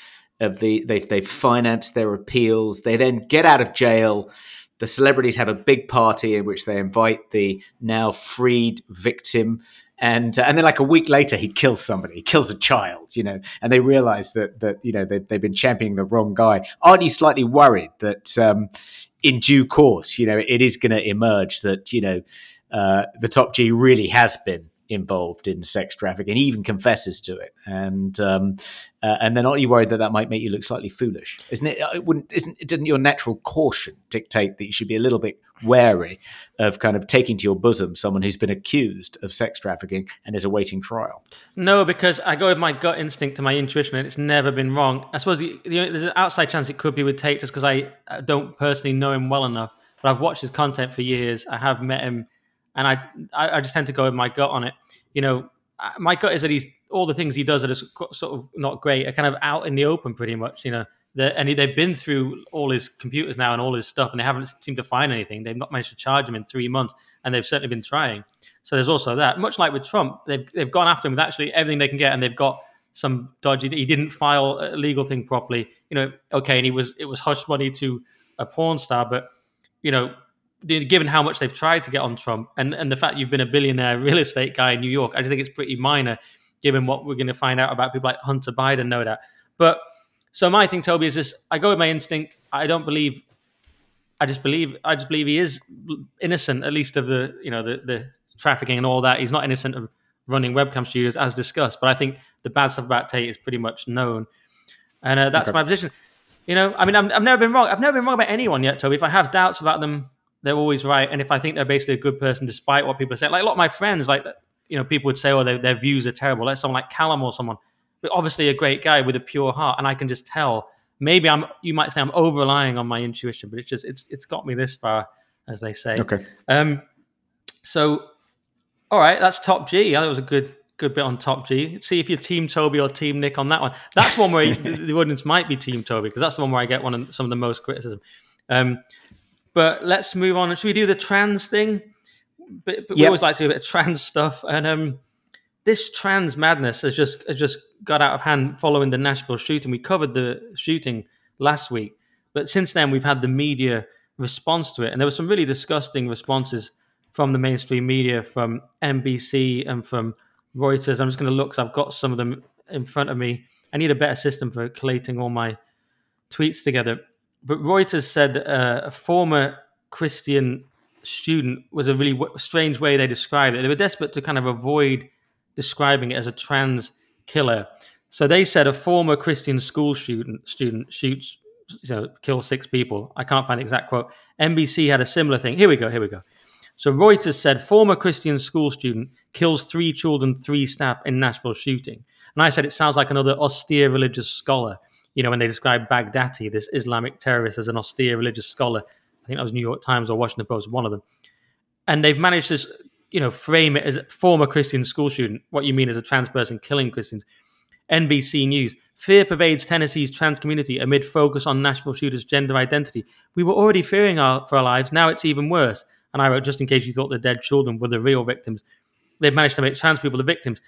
of the they've they've financed their appeals. They then get out of jail. The celebrities have a big party in which they invite the now freed victim. And uh, and then like a week later he kills somebody. He kills a child you know. And they realize that that you know they, they've been championing the wrong guy. Aren't you slightly worried that um, in due course you know it is going to emerge that you know uh, the top g really has been involved in sex trafficking, even confesses to it, and um, uh, and then aren't you worried that that might make you look slightly foolish? Isn't it? It wouldn't. Isn't? Doesn't your natural caution dictate that you should be a little bit wary of kind of taking to your bosom someone who's been accused of sex trafficking and is awaiting trial? No, because I go with my gut instinct to my intuition, and it's never been wrong. I suppose the, the, there's an outside chance it could be with Tate, just because I don't personally know him well enough. But I've watched his content for years. I have met him and I I just tend to go with my gut on it. You know, uh, my gut is that he's all the things he does that are sort of not great are kind of out in the open pretty much. You know, and they've been through all his computers now and all his stuff, and they haven't seemed to find anything. They've not managed to charge him in three months, and they've certainly been trying. So there's also that. Much like with Trump, they've they've gone after him with actually everything they can get, and they've got some dodgy. He didn't file a legal thing properly. You know, okay, and he was it was hush money to a porn star, but you know given how much they've tried to get on Trump and, and the fact you've been a billionaire real estate guy in New York, I just think it's pretty minor given what we're going to find out about people like Hunter Biden, no doubt. But so my thing, Toby, is this: I go with my instinct. I don't believe. I just believe. I just believe he is innocent, at least of the you know the the trafficking and all that. He's not innocent of running webcam studios, as discussed. But I think the bad stuff about Tate is pretty much known, and uh, that's okay. my position. You know, I mean, i have never been wrong. I've never been wrong about anyone yet, Toby. If I have doubts about them, they're always right. And if I think they're basically a good person, despite what people say, like a lot of my friends, like you know, people would say, "Oh, their, their views are terrible." Like someone like Callum or someone, but obviously a great guy with a pure heart, and I can just tell maybe I'm. You might say I'm over relying on my intuition, but it's just it's it's got me this far, as they say. Okay. Um. So, all right, that's top G. That was a good good bit on top G. See if you're Team Toby or Team Nick on that one. That's one where the audience might be Team Toby because that's the one where I get one of some of the most criticism. Um, but let's move on. Should we do the trans thing? But, but yep. we always like to do a bit of trans stuff, and um, this trans madness has just has just got out of hand following the Nashville shooting. We covered the shooting last week, but since then we've had the media response to it, and there were some really disgusting responses from the mainstream media, from NBC and from Reuters. I'm just going to look because I've got some of them in front of me. I need a better system for collating all my tweets together. But Reuters said uh, a former Christian student was a really w- strange way they described it. They were desperate to kind of avoid describing it as a trans killer. So they said a former Christian school student student shoots, you know, kills six people. I can't find the exact quote. NBC had a similar thing. Here we go. Here we go. So Reuters said former Christian school student kills three children, three staff in Nashville shooting. And I said it sounds like another austere religious scholar. You know, when they describe Baghdadi, this Islamic terrorist, as an austere religious scholar. I think that was New York Times or Washington Post, one of them. And they've managed to, you know, frame it as a former Christian school student. What you mean as a trans person killing Christians. NBC News. Fear pervades Tennessee's trans community amid focus on Nashville shooters' gender identity. We were already fearing our, for our lives. Now it's even worse. And I wrote, just in case you thought the dead children were the real victims, they've managed to make trans people the victims.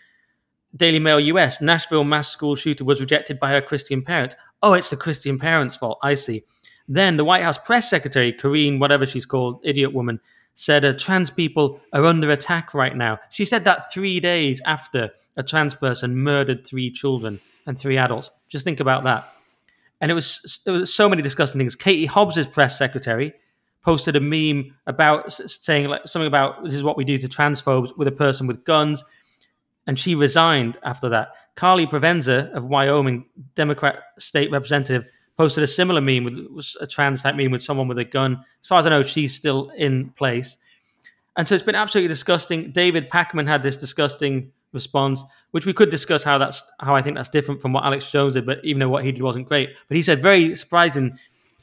Daily Mail US, Nashville mass school shooter was rejected by her Christian parents. Oh, it's the Christian parents' fault. I see. Then the White House press secretary, Karine, whatever she's called, idiot woman, said uh, trans people are under attack right now. She said that three days after a trans person murdered three children and three adults. Just think about that. And it was there was so many disgusting things. Katie Hobbs's press secretary posted a meme about saying like something about this is what we do to transphobes with a person with guns, and she resigned after that. Karlee Provenza of Wyoming, Democrat state representative, posted a similar meme with a trans type meme with someone with a gun. As far as I know, she's still in place. And so it's been absolutely disgusting. David Pakman had this disgusting response, which we could discuss how that's how I think that's different from what Alex Jones did, but even though what he did wasn't great. But he said very surprising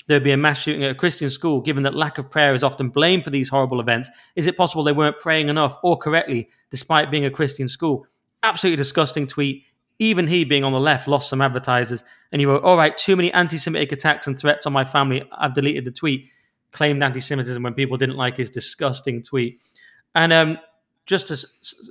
there'd be a mass shooting at a Christian school, given that lack of prayer is often blamed for these horrible events. Is it possible they weren't praying enough or correctly, despite being a Christian school? Absolutely disgusting tweet. Even he, being on the left, lost some advertisers. And he wrote, All right, too many anti Semitic attacks and threats on my family. I've deleted the tweet. Claimed anti Semitism when people didn't like his disgusting tweet. And um, just as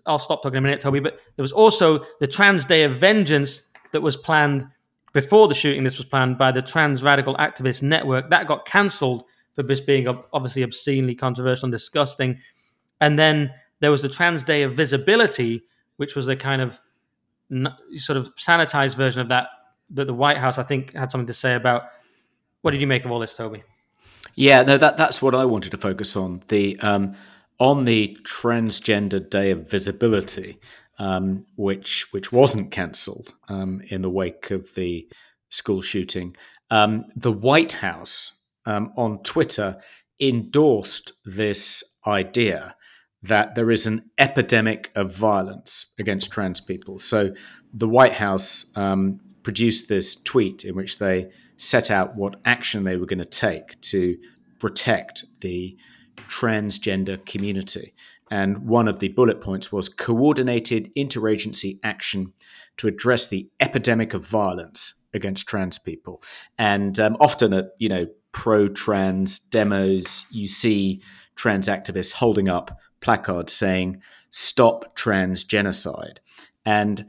I'll stop talking in a minute, Toby, but there was also the Trans Day of Vengeance that was planned before the shooting, this was planned by the Trans Radical Activist Network. That got cancelled for this being obviously obscenely controversial and disgusting. And then there was the Trans Day of Visibility, which was a kind of sort of sanitized version of that that the White House, I think, had something to say about. What did you make of all this, Toby? Yeah, no, that that's what I wanted to focus on. The um, on the Transgender Day of Visibility um, which which wasn't cancelled um, in the wake of the school shooting. Um, the White House um, on Twitter endorsed this idea that there is an epidemic of violence against trans people. So the White House um, produced this tweet in which they set out what action they were going to take to protect the transgender community. And one of the bullet points was coordinated interagency action to address the epidemic of violence against trans people. And um, often at you know pro-trans demos, you see trans activists holding up placards saying "Stop trans genocide," and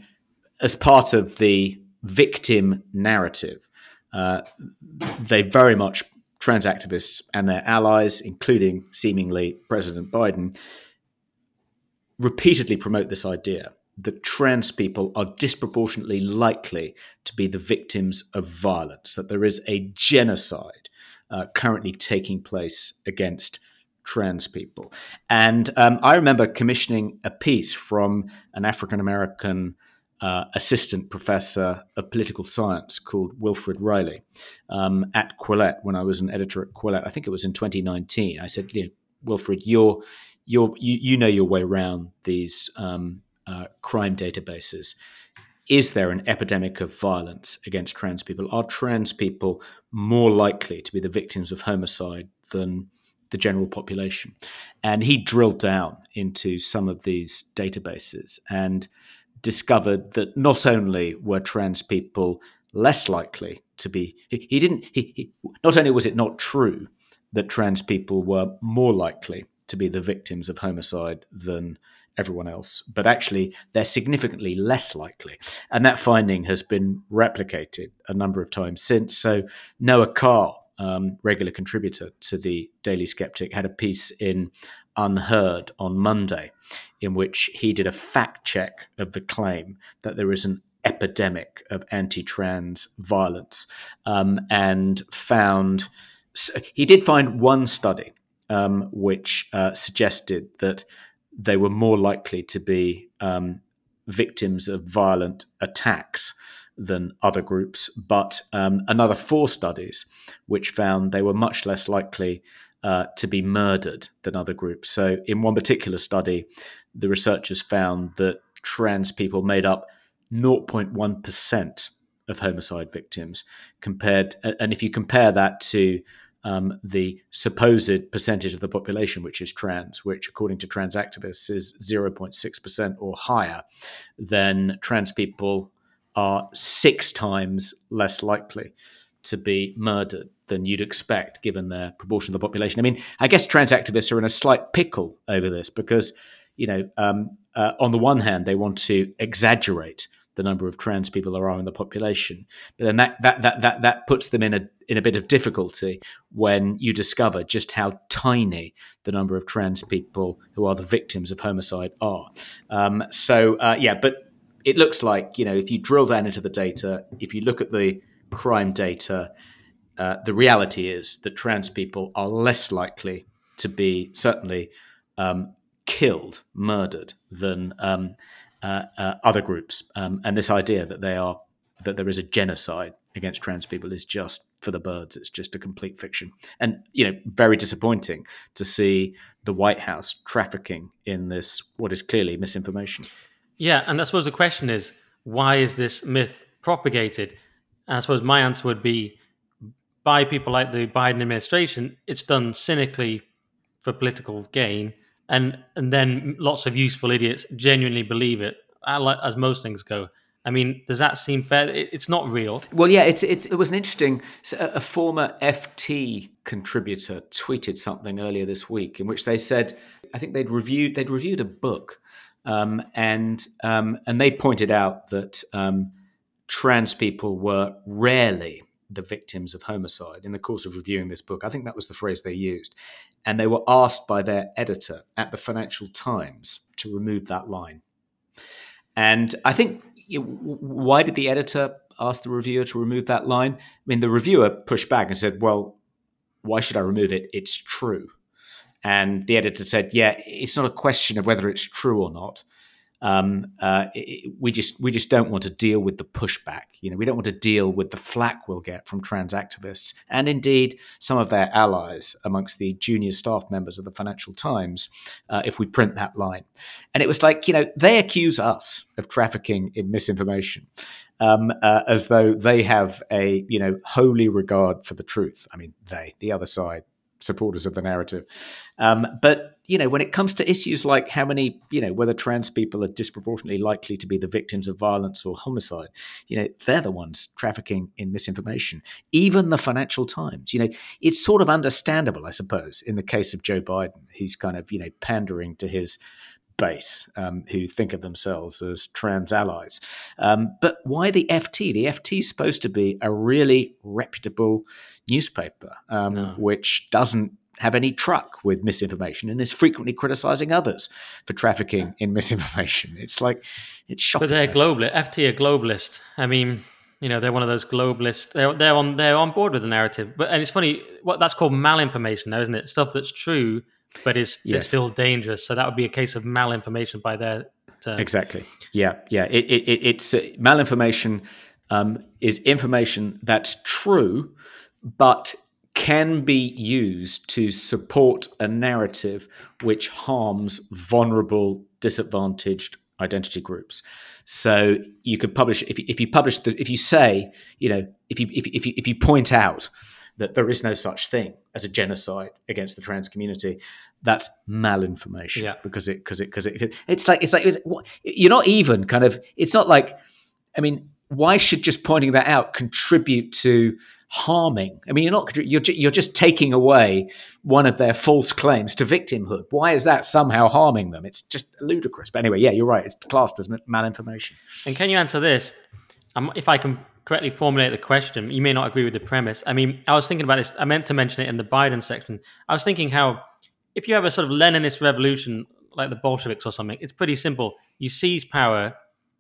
as part of the victim narrative, uh, they very much trans activists and their allies, including seemingly President Biden, repeatedly promote this idea that trans people are disproportionately likely to be the victims of violence, that there is a genocide uh, currently taking place against trans people. And um, I remember commissioning a piece from an African American uh, assistant professor of political science called Wilfred Reilly um, at Quillette when I was an editor at Quillette. I think it was in 2019. I said, Wilfred, you're, you, you know your way around these um, uh, crime databases. is there an epidemic of violence against trans people? Are trans people more likely to be the victims of homicide than the general population? And he drilled down into some of these databases and discovered that not only were trans people less likely to be, he, he didn't, he, he, not only was it not true that trans people were more likely to be the victims of homicide than everyone else, but actually they're significantly less likely. And that finding has been replicated a number of times since. So Noah Carl, um, regular contributor to the Daily Sceptic, had a piece in UnHerd on Monday in which he did a fact check of the claim that there is an epidemic of anti trans violence um, and found. He did find one study um, which uh, suggested that they were more likely to be um, victims of violent attacks than other groups, but um, another four studies which found they were much less likely uh, to be murdered than other groups. So, in one particular study, the researchers found that trans people made up 0.1% of homicide victims compared and if you compare that to um, the supposed percentage of the population which is trans, which according to trans activists is 0.6% or higher, then trans people are six times less likely to be murdered than you'd expect given their proportion of the population. I mean, I guess trans activists are in a slight pickle over this because, you know, um, uh, on the one hand, they want to exaggerate the number of trans people there are in the population. But then that that that that that puts them in a in a bit of difficulty when you discover just how tiny the number of trans people who are the victims of homicide are. Um, so uh, yeah, but it looks like you know if you drill down into the data, if you look at the crime data, uh, the reality is that trans people are less likely to be certainly um, killed, murdered than um, uh, uh, other groups, um, and this idea that they are that there is a genocide against trans people is just for the birds. It's just a complete fiction, and you know, very disappointing to see the White House trafficking in this what is clearly misinformation. Yeah, and I suppose the question is, why is this myth propagated? And I suppose my answer would be by people like the Biden administration, it's done cynically for political gain and and then lots of useful idiots genuinely believe it, as most things go. I mean, does that seem fair? It's not real. Well, yeah, it's, it's it was an interesting. A former FT contributor tweeted something earlier this week in which they said, I think they'd reviewed they'd reviewed a book, um, and um, and they pointed out that um, trans people were rarely the victims of homicide in the course of reviewing this book. I think that was the phrase they used. And they were asked by their editor at the Financial Times to remove that line. And I think, why did the editor ask the reviewer to remove that line? I mean, the reviewer pushed back and said, well, why should I remove it? It's true. And the editor said, yeah, it's not a question of whether it's true or not um, uh, it, we just we just don't want to deal with the pushback. You know, we don't want to deal with the flack we'll get from trans activists and indeed some of their allies amongst the junior staff members of the Financial Times uh, if we print that line. And it was like you know they accuse us of trafficking in misinformation. Um, uh, as though they have a you know holy regard for the truth. I mean, they, the other side, supporters of the narrative. Um, but you know, when it comes to issues like how many, you know, whether trans people are disproportionately likely to be the victims of violence or homicide, you know, they're the ones trafficking in misinformation. Even the Financial Times, you know, it's sort of understandable, I suppose, in the case of Joe Biden. He's kind of, you know, pandering to his base um, who think of themselves as trans allies. Um, but why the FT? The FT is supposed to be a really reputable newspaper, um, no. which doesn't have any truck with misinformation and is frequently criticizing others for trafficking in misinformation. It's like it's shocking. But they're global. FT are globalist. I mean, you know, they're one of those globalists. They're they're on they're on board with the narrative. But and it's funny what that's called malinformation, now, isn't it? Stuff that's true but is yes. still dangerous. So that would be a case of malinformation by their term. Exactly. Yeah, yeah. It, it, it's uh, malinformation um, is information that's true, but can be used to support a narrative which harms vulnerable, disadvantaged, identity groups. So you could publish if you, if you publish the if you say you know if you if if you, if you point out that there is no such thing as a genocide against the trans community, that's malinformation Yeah. because it because it because it it's like it's like it's, you're not even kind of it's not like I mean why should just pointing that out contribute to harming? I mean you're not you're you're just taking away one of their false claims to victimhood. Why is that somehow harming them? It's just ludicrous. But anyway, yeah, you're right. It's classed as malinformation. And can you answer this? Um, if I can correctly formulate the question, you may not agree with the premise. I mean, I was thinking about this. I meant to mention it in the Biden section. I was thinking how if you have a sort of Leninist revolution like the Bolsheviks or something, it's pretty simple. You seize power,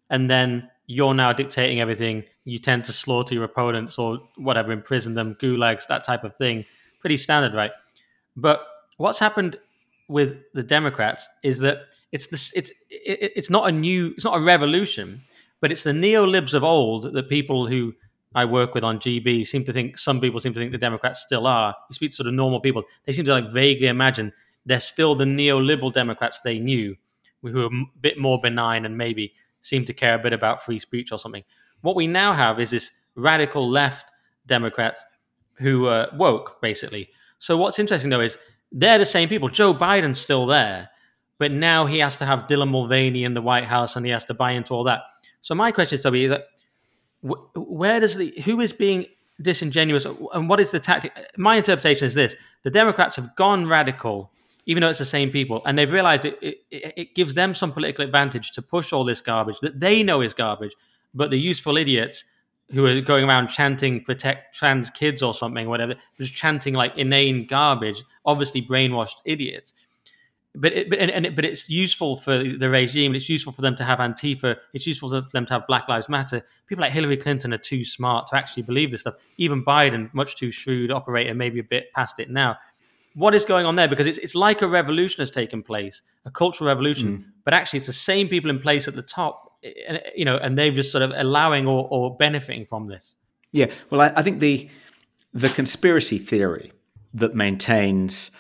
and then you're now dictating everything. You tend to slaughter your opponents or whatever, imprison them, gulags, that type of thing. Pretty standard, right? But what's happened with the Democrats is that it's this it's it, it's not a new it's not a revolution, but it's the neolibs of old that people who I work with on GB seem to think some people seem to think the Democrats still are. You speak to sort of normal people, they seem to like vaguely imagine they're still the neoliberal Democrats they knew, who are a bit more benign and maybe seem to care a bit about free speech or something. What we now have is this radical left Democrats who are woke, basically. So what's interesting though is they're the same people. Joe Biden's still there, but now he has to have Dylan Mulvaney in the White House and he has to buy into all that. So my question, is Toby, is that wh- where does the who is being disingenuous and what is the tactic? My interpretation is this: the Democrats have gone radical, even though it's the same people, and they've realized it, it, it gives them some political advantage to push all this garbage that they know is garbage, but the useful idiots who are going around chanting protect trans kids or something, whatever, just chanting like inane garbage, obviously brainwashed idiots. But it, but and, and it, but it's useful for the regime. It's useful for them to have Antifa. It's useful for them to have Black Lives Matter. People like Hillary Clinton are too smart to actually believe this stuff. Even Biden, much too shrewd operator, maybe a bit past it now. What is going on there? Because it's it's like a revolution has taken place, a cultural revolution, mm. but actually it's the same people in place at the top, and you know, and they've just sort of allowing or, or benefiting from this. Yeah, well, I, I think the the conspiracy theory that maintains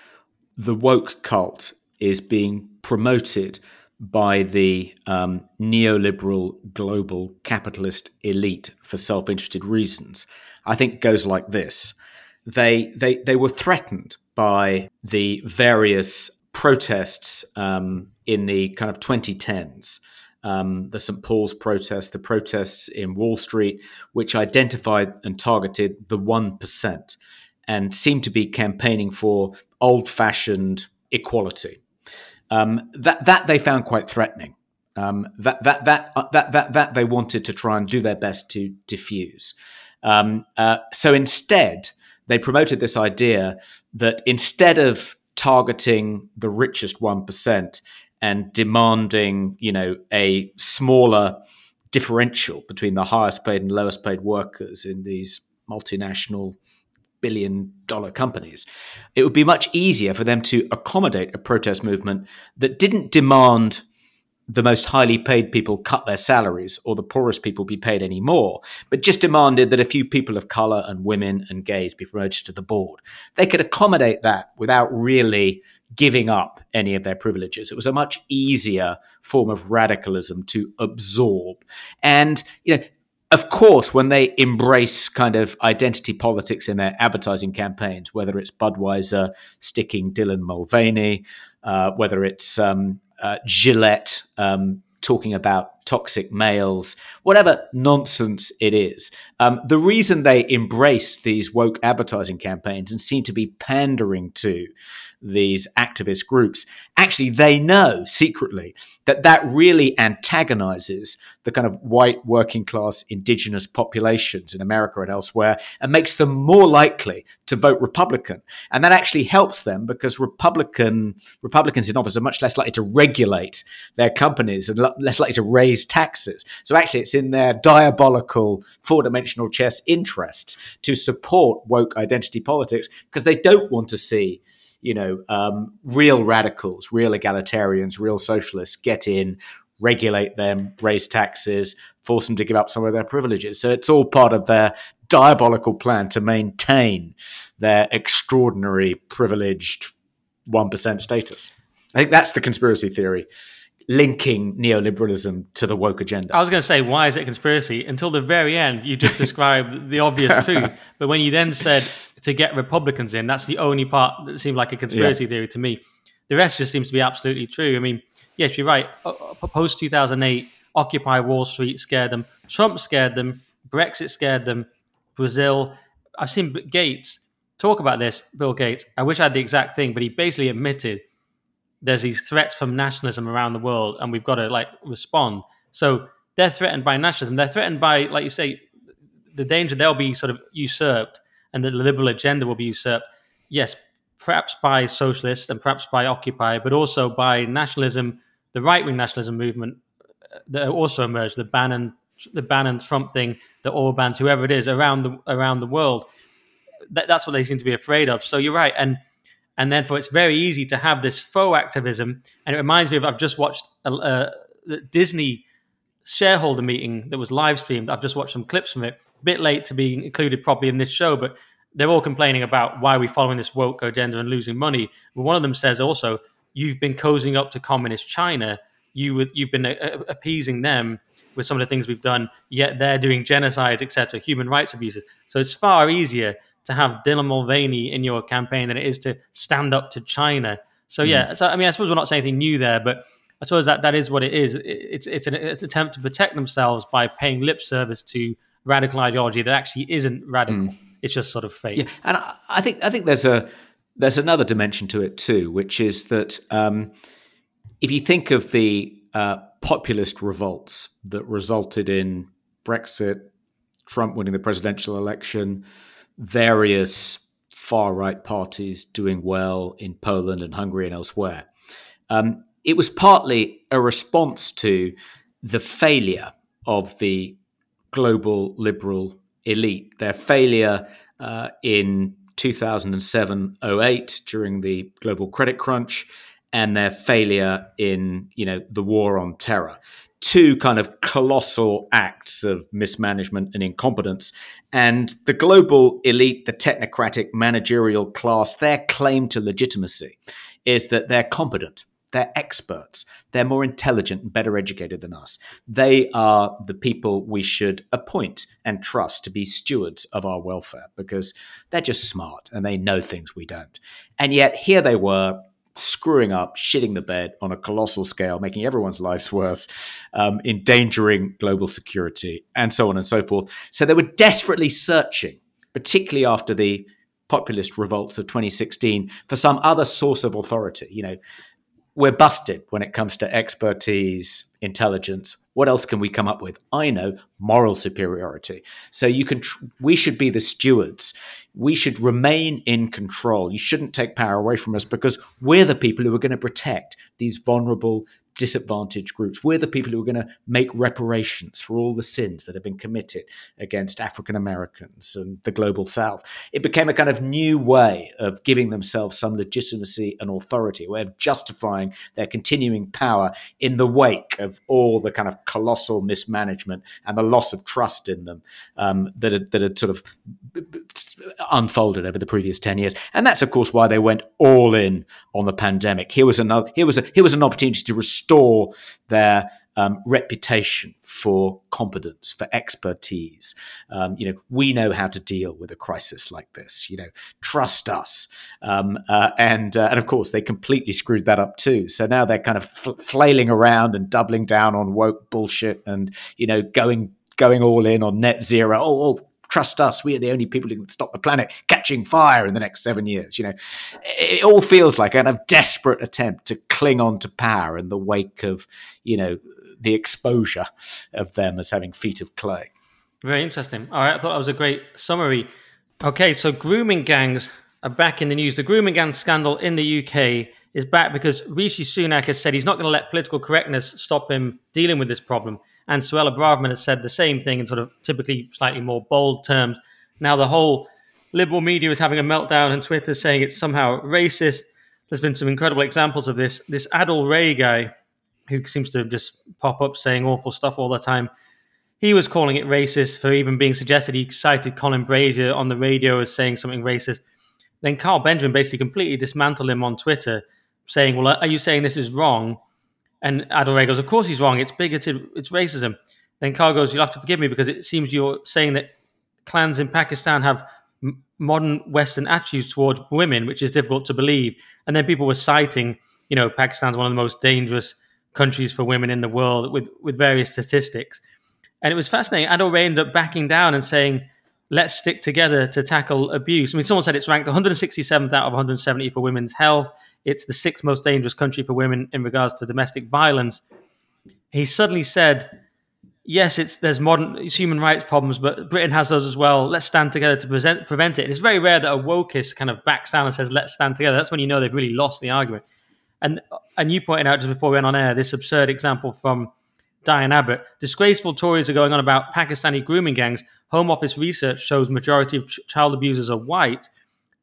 the woke cult is being promoted by the um, neoliberal global capitalist elite for self-interested reasons. I think goes like this: they they they were threatened by the various protests um, in the kind of 2010s um, the St. Paul's protests, the protests in Wall Street, which identified and targeted the 1% and seemed to be campaigning for old fashioned equality. Um, that, that they found quite threatening. Um, that, that, that, uh, that, that, that they wanted to try and do their best to diffuse. Um, uh, so instead, they promoted this idea that instead of targeting the richest 1%, and demanding, you know, a smaller differential between the highest paid and lowest paid workers in these multinational billion dollar companies. It would be much easier for them to accommodate a protest movement that didn't demand the most highly paid people cut their salaries or the poorest people be paid any more, but just demanded that a few people of color and women and gays be promoted to the board. They could accommodate that without really giving up any of their privileges. It was a much easier form of radicalism to absorb. And, you know, of course, when they embrace kind of identity politics in their advertising campaigns, whether it's Budweiser sticking Dylan Mulvaney, uh, whether it's um, uh, Gillette um, talking about toxic males, whatever nonsense it is. Um, the reason they embrace these woke advertising campaigns and seem to be pandering to these activist groups, actually, they know secretly that that really antagonizes the kind of white working class indigenous populations in America and elsewhere and makes them more likely to vote Republican. And that actually helps them because Republican Republicans in office are much less likely to regulate their companies and less likely to raise taxes. So actually, it's in their diabolical four dimensional chess interests to support woke identity politics because they don't want to see you know, um, real radicals, real egalitarians, real socialists get in, regulate them, raise taxes, force them to give up some of their privileges. So it's all part of their diabolical plan to maintain their extraordinary privileged 1% status. I think that's the conspiracy theory linking neoliberalism to the woke agenda. I was going to say, why is it a conspiracy? Until the very end, you just described the obvious truth. But when you then said to get Republicans in, that's the only part that seemed like a conspiracy yeah. theory to me. The rest just seems to be absolutely true. I mean, yes, you're right. Uh, uh, Post 2008, Occupy Wall Street scared them. Trump scared them. Brexit scared them. Brazil. I've seen Gates talk about this, Bill Gates. I wish I had the exact thing, but he basically admitted there's these threats from nationalism around the world, and we've got to like respond. So they're threatened by nationalism. They're threatened by, like you say, the danger they'll be sort of usurped, and the liberal agenda will be usurped. Yes, perhaps by socialists and perhaps by Occupy, but also by nationalism, the right wing nationalism movement uh, that also emerged, the Bannon, the Bannon Trump thing, the Orbans, whoever it is around the around the world. That, that's what they seem to be afraid of. So you're right, and and therefore it's very easy to have this faux activism. And it reminds me of I've just watched a, a Disney shareholder meeting that was live streamed. I've just watched some clips from it. A bit late to be included probably in this show, but they're all complaining about why we're following this woke agenda and losing money. But one of them says also, you've been cozying up to communist China. You you've been uh, uh, appeasing them with some of the things we've done, yet they're doing genocides, etc., human rights abuses. So it's far easier to have Dylan Mulvaney in your campaign than it is to stand up to China. So yeah, mm. so I mean, I suppose we're not saying anything new there, but I suppose that that is what it is. It's it's an, it's an attempt to protect themselves by paying lip service to radical ideology that actually isn't radical. Mm. It's just sort of fake. Yeah, and I, I, think I think there's a there's another dimension to it too, which is that um, if you think of the uh, populist revolts that resulted in Brexit, Trump winning the presidential election, various far right parties doing well in Poland and Hungary and elsewhere. Um, it was partly a response to the failure of the global liberal elite, their failure uh, in 2007 08 during the global credit crunch, and their failure in you know the war on terror two kind of colossal acts of mismanagement and incompetence. And the global elite, the technocratic managerial class, their claim to legitimacy is that they're competent. They're experts. They're more intelligent and better educated than us. They are the people we should appoint and trust to be stewards of our welfare because they're just smart and they know things we don't. And yet, here they were screwing up, shitting the bed on a colossal scale, making everyone's lives worse, um, endangering global security, and so on and so forth. So they were desperately searching, particularly after the populist revolts of 2016, for some other source of authority. You know, we're busted when it comes to expertise, intelligence. What else can we come up with? I know moral superiority. So you can. Tr- we should be the stewards. We should remain in control. You shouldn't take power away from us because we're the people who are going to protect these vulnerable, disadvantaged groups. We're the people who are going to make reparations for all the sins that have been committed against African Americans and the global South. It became a kind of new way of giving themselves some legitimacy and authority, a way of justifying their continuing power in the wake of all the kind of colossal mismanagement and the loss of trust in them um, that, had, that had sort of unfolded over the previous 10 years. And that's, of course, why they went all in on the pandemic. Here was another, here was a, here was an opportunity to restore their um, reputation for competence, for expertise. Um, you know, we know how to deal with a crisis like this. You know, trust us. Um, uh, and uh, and of course, they completely screwed that up too. So now they're kind of fl- flailing around and doubling down on woke bullshit, and you know, going going all in on net zero. Oh, oh trust us. We are the only people who can stop the planet catching fire in the next seven years. You know, it all feels like a kind of desperate attempt to cling on to power in the wake of, you know, the exposure of them as having feet of clay. Very interesting. All right, I thought that was a great summary. Okay, so grooming gangs are back in the news. The grooming gang scandal in the UK is back because Rishi Sunak has said he's not going to let political correctness stop him dealing with this problem. And Suella Braverman has said the same thing in sort of typically slightly more bold terms. Now, the whole liberal media is having a meltdown on Twitter saying it's somehow racist. There's been some incredible examples of this. This Adil Ray guy, who seems to just pop up saying awful stuff all the time, he was calling it racist for even being suggested. He cited Colin Brazier on the radio as saying something racist. Then Carl Benjamin basically completely dismantled him on Twitter, saying, Well, are you saying this is wrong? And Adil goes, Of course he's wrong. It's bigoted. It's racism. Then Carl goes, You'll have to forgive me because it seems you're saying that clans in Pakistan have m- modern Western attitudes towards women, which is difficult to believe. And then people were citing, you know, Pakistan's one of the most dangerous countries for women in the world with, with various statistics. And it was fascinating. Ray ended up backing down and saying, let's stick together to tackle abuse. I mean, someone said it's ranked 167th out of 170 for women's health. It's the sixth most dangerous country for women in regards to domestic violence. He suddenly said, yes, it's there's modern it's human rights problems, but Britain has those as well. Let's stand together to present, prevent it. And it's very rare that a wokist kind of backs down and says, let's stand together. That's when you know they've really lost the argument. And and you pointed out just before we went on air this absurd example from Diane Abbott. Disgraceful Tories are going on about Pakistani grooming gangs. Home Office research shows majority of ch- child abusers are white.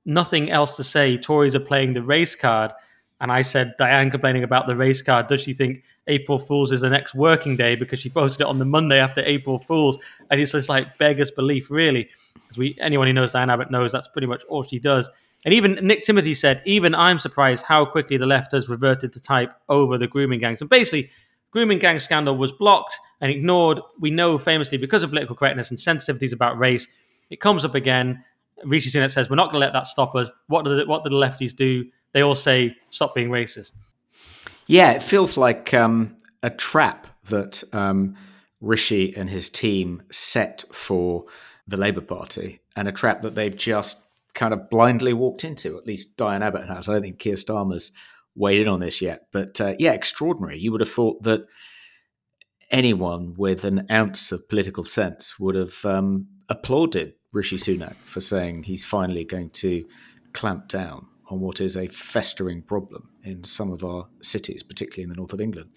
Nothing else to say. Tories are playing the race card. And I said, Diane complaining about the race card. Does she think April Fool's is the next working day because she posted it on the Monday after April Fool's? And it's just like beggars belief, really. Because we anyone who knows Diane Abbott knows that's pretty much all she does. And even Nick Timothy said, even I'm surprised how quickly the left has reverted to type over the grooming gangs. And basically, grooming gang scandal was blocked and ignored. We know famously because of political correctness and sensitivities about race. It comes up again. Rishi Sunak says, "We're not going to let that stop us." What do the, what do the lefties do? They all say, "Stop being racist." Yeah, it feels like um, a trap that um, Rishi and his team set for the Labour Party, and a trap that they've just kind of blindly walked into. At least Diane Abbott has. I don't think Keir Starmer's weighed in on this yet. But uh, yeah, extraordinary. You would have thought that anyone with an ounce of political sense would have um, applauded Rishi Sunak for saying he's finally going to clamp down on what is a festering problem in some of our cities, particularly in the north of England.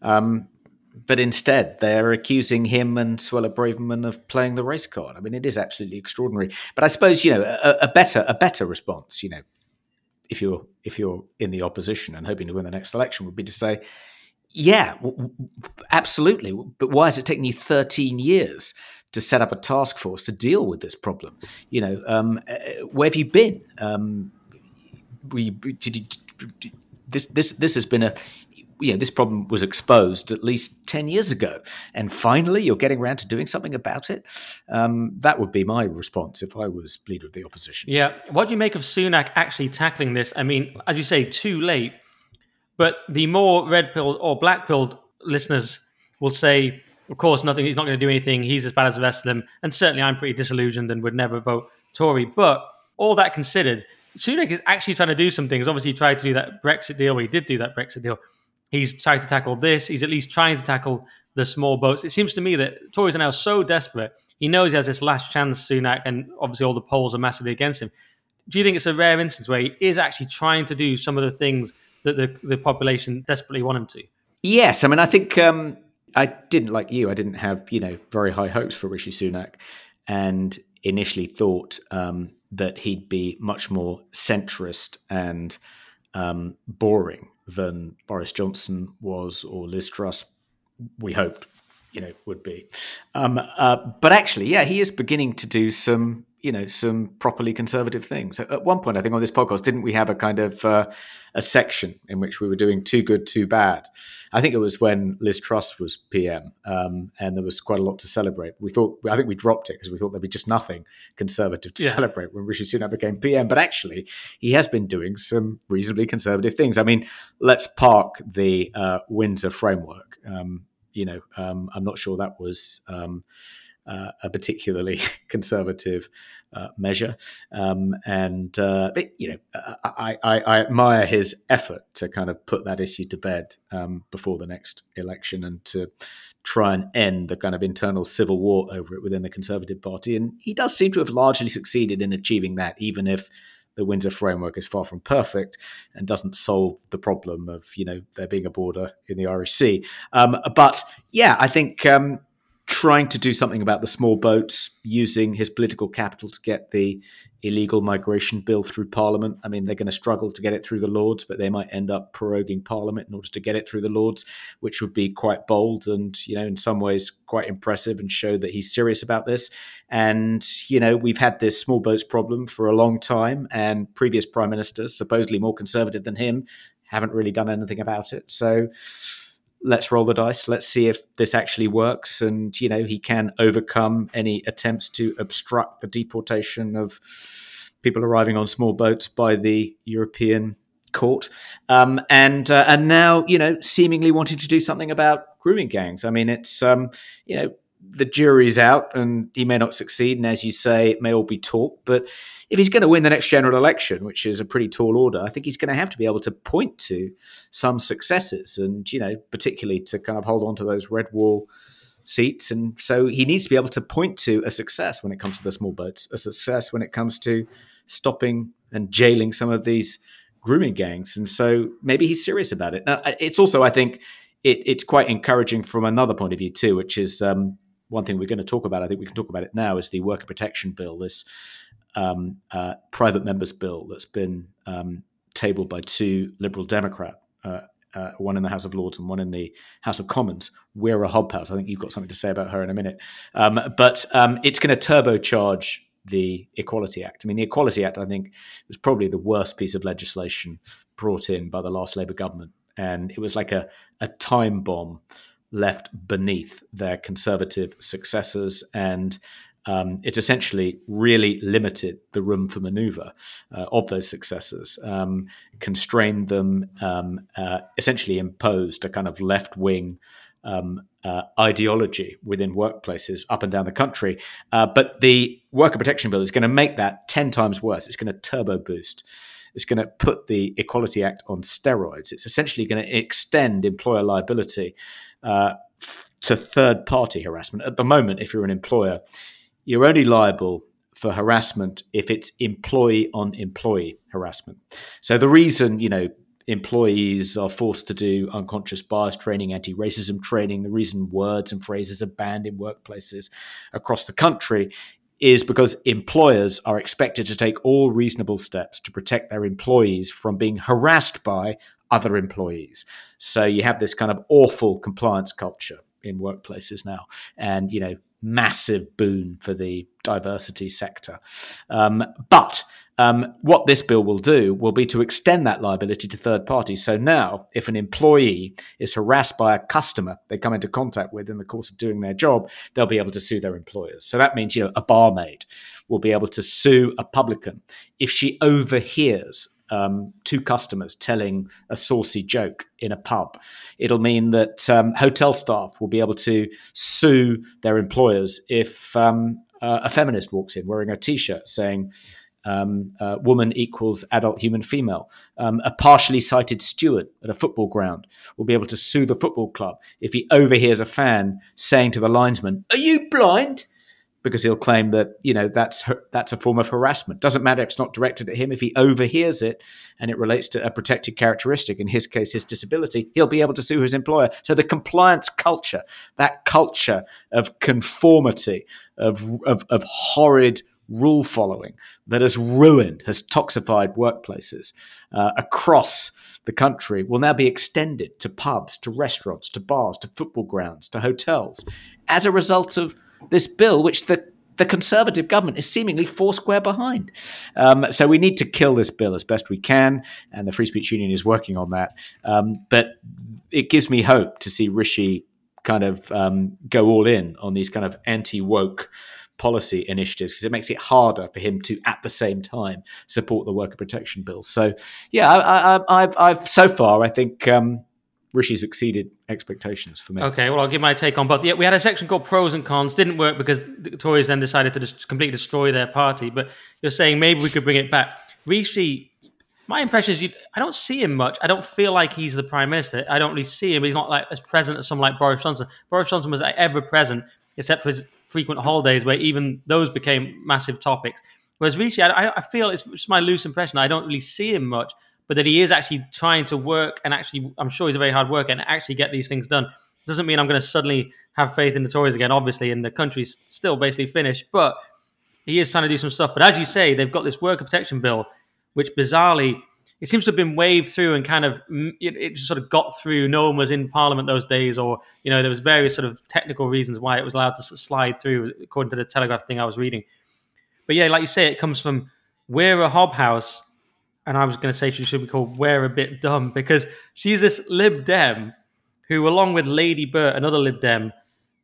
Um, but instead, they're accusing him and Suella Braverman of playing the race card. I mean, it is absolutely extraordinary. But I suppose you know a, a better a better response, you know, if you're if you're in the opposition and hoping to win the next election, would be to say, yeah, absolutely. But why is it taking you 13 years to set up a task force to deal with this problem? You know, um, uh, where have you been? Um, we did you, this this this has been a you know, this problem was exposed at least 10 years ago. And finally, you're getting around to doing something about it. Um, that would be my response if I was leader of the opposition. Yeah. What do you make of Sunak actually tackling this? I mean, as you say, too late. But the more red pilled or black pilled listeners will say, of course, nothing. He's not going to do anything. He's as bad as the rest of them. And certainly, I'm pretty disillusioned and would never vote Tory. But all that considered, Sunak is actually trying to do some things. Obviously, he tried to do that Brexit deal. He did do that Brexit deal. He's tried to tackle this. He's at least trying to tackle the small boats. It seems to me that Tories are now so desperate. He knows he has this last chance, Sunak, and obviously all the polls are massively against him. Do you think it's a rare instance where he is actually trying to do some of the things that the, the population desperately want him to? Yes. I mean, I think um, I didn't, like you, I didn't have, you know, very high hopes for Rishi Sunak and initially thought um, that he'd be much more centrist and um, boring than Boris Johnson was or Liz Truss, we hoped, you know, would be. Um, uh, but actually, yeah, he is beginning to do some you know some properly conservative things. At one point, I think on this podcast, didn't we have a kind of uh, a section in which we were doing too good, too bad? I think it was when Liz Truss was PM, um, and there was quite a lot to celebrate. We thought, I think we dropped it because we thought there'd be just nothing conservative to yeah. celebrate when Rishi Sunak became PM. But actually, he has been doing some reasonably conservative things. I mean, let's park the uh, Windsor framework. Um, you know, um, I'm not sure that was um, uh, a particularly conservative uh, measure. Um, and uh, but, you know, I, I, I, admire his effort to kind of put that issue to bed um, before the next election and to try and end the kind of internal civil war over it within the Conservative Party. And he does seem to have largely succeeded in achieving that, even if the Windsor framework is far from perfect and doesn't solve the problem of you know there being a border in the Irish Sea. Um, but yeah, I think um, trying to do something about the small boats, using his political capital to get the illegal migration bill through Parliament. I mean, they're going to struggle to get it through the Lords, but they might end up proroguing Parliament in order to get it through the Lords, which would be quite bold and, you know, in some ways quite impressive and show that he's serious about this. And, you know, we've had this small boats problem for a long time, and previous prime ministers, supposedly more conservative than him, haven't really done anything about it. So, let's roll the dice. Let's see if this actually works. And, you know, he can overcome any attempts to obstruct the deportation of people arriving on small boats by the European court. Um, and, uh, and now, you know, seemingly wanting to do something about grooming gangs. I mean, it's, um, you know, the jury's out and he may not succeed. And as you say, it may all be talk. But if he's going to win the next general election, which is a pretty tall order, I think he's going to have to be able to point to some successes and, you know, particularly to kind of hold on to those red wall seats. And so he needs to be able to point to a success when it comes to the small boats, a success when it comes to stopping and jailing some of these grooming gangs. And so maybe he's serious about it. Now, it's also, I think, it, it's quite encouraging from another point of view too, which is um, one thing we're going to talk about, I think we can talk about it now, is the worker protection bill, this um, uh, private members bill that's been um, tabled by two Liberal Democrat, uh, uh, one in the House of Lords and one in the House of Commons. Wera Hobhouse. I think you've got something to say about her in a minute. Um, but um, it's going to turbocharge the Equality Act. I mean, the Equality Act, I think, was probably the worst piece of legislation brought in by the last Labour government. And it was like a, a time bomb left beneath their conservative successors. And um, it essentially really limited the room for maneuver uh, of those successors, um, constrained them, um, uh, essentially imposed a kind of left wing um, uh, ideology within workplaces up and down the country. Uh, but the worker protection bill is going to make that 10 times worse. It's going to turbo boost. It's going to put the Equality Act on steroids. It's essentially going to extend employer liability uh, to third party harassment. At the moment, if you're an employer, you're only liable for harassment if it's employee on employee harassment. So the reason, you know, employees are forced to do unconscious bias training, anti racism training, the reason words and phrases are banned in workplaces across the country is because employers are expected to take all reasonable steps to protect their employees from being harassed by other employees. So you have this kind of awful compliance culture in workplaces now, and you know, massive boon for the diversity sector. Um, but um, what this bill will do will be to extend that liability to third parties. So now, if an employee is harassed by a customer they come into contact with in the course of doing their job, they'll be able to sue their employers. So that means, you know, a barmaid will be able to sue a publican if she overhears um, two customers telling a saucy joke in a pub. It'll mean that um, hotel staff will be able to sue their employers if um, uh, a feminist walks in wearing a t shirt saying, um, uh, woman equals adult human female. Um, a partially sighted steward at a football ground will be able to sue the football club if he overhears a fan saying to the linesman, Are you blind? Because he'll claim that you know that's that's a form of harassment. Doesn't matter if it's not directed at him. If he overhears it and it relates to a protected characteristic, in his case, his disability, he'll be able to sue his employer. So the compliance culture, that culture of conformity, of of, of horrid rule following that has ruined, has toxified workplaces uh, across the country will now be extended to pubs, to restaurants, to bars, to football grounds, to hotels, as a result of this bill, which the the Conservative government is seemingly foursquare behind. Um, so we need to kill this bill as best we can, and the Free Speech Union is working on that. Um, but it gives me hope to see Rishi kind of um, go all in on these kind of anti woke policy initiatives because it makes it harder for him to, at the same time, support the worker protection bill. So, yeah, I, have so far I think um, Rishi's exceeded expectations for me. Okay, well, I'll give my take on both. Yeah, we had a section called pros and cons. Didn't work because the Tories then decided to just completely destroy their party. But you're saying maybe we could bring it back. Rishi, my impression is you, I don't see him much. I don't feel like he's the prime minister. I don't really see him. He's not like as present as someone like Boris Johnson. Boris Johnson was ever present, except for his frequent holidays, where even those became massive topics. Whereas Rishi, I, I feel it's just my loose impression. I don't really see him much but that he is actually trying to work and actually, I'm sure he's a very hard worker and actually get these things done. Doesn't mean I'm going to suddenly have faith in the Tories again, obviously, and the country's still basically finished, but he is trying to do some stuff. But as you say, they've got this worker protection bill, which bizarrely, it seems to have been waved through and kind of mm, it, it, just sort of got through. No one was in Parliament those days, or you know there was various sort of technical reasons why it was allowed to slide through, according to the Telegraph thing I was reading. But yeah, like you say, it comes from Wera Hobhouse, and I was going to say she should be called Wear a Bit Dumb because she's this Lib Dem who, along with Lady Burt, another Lib Dem,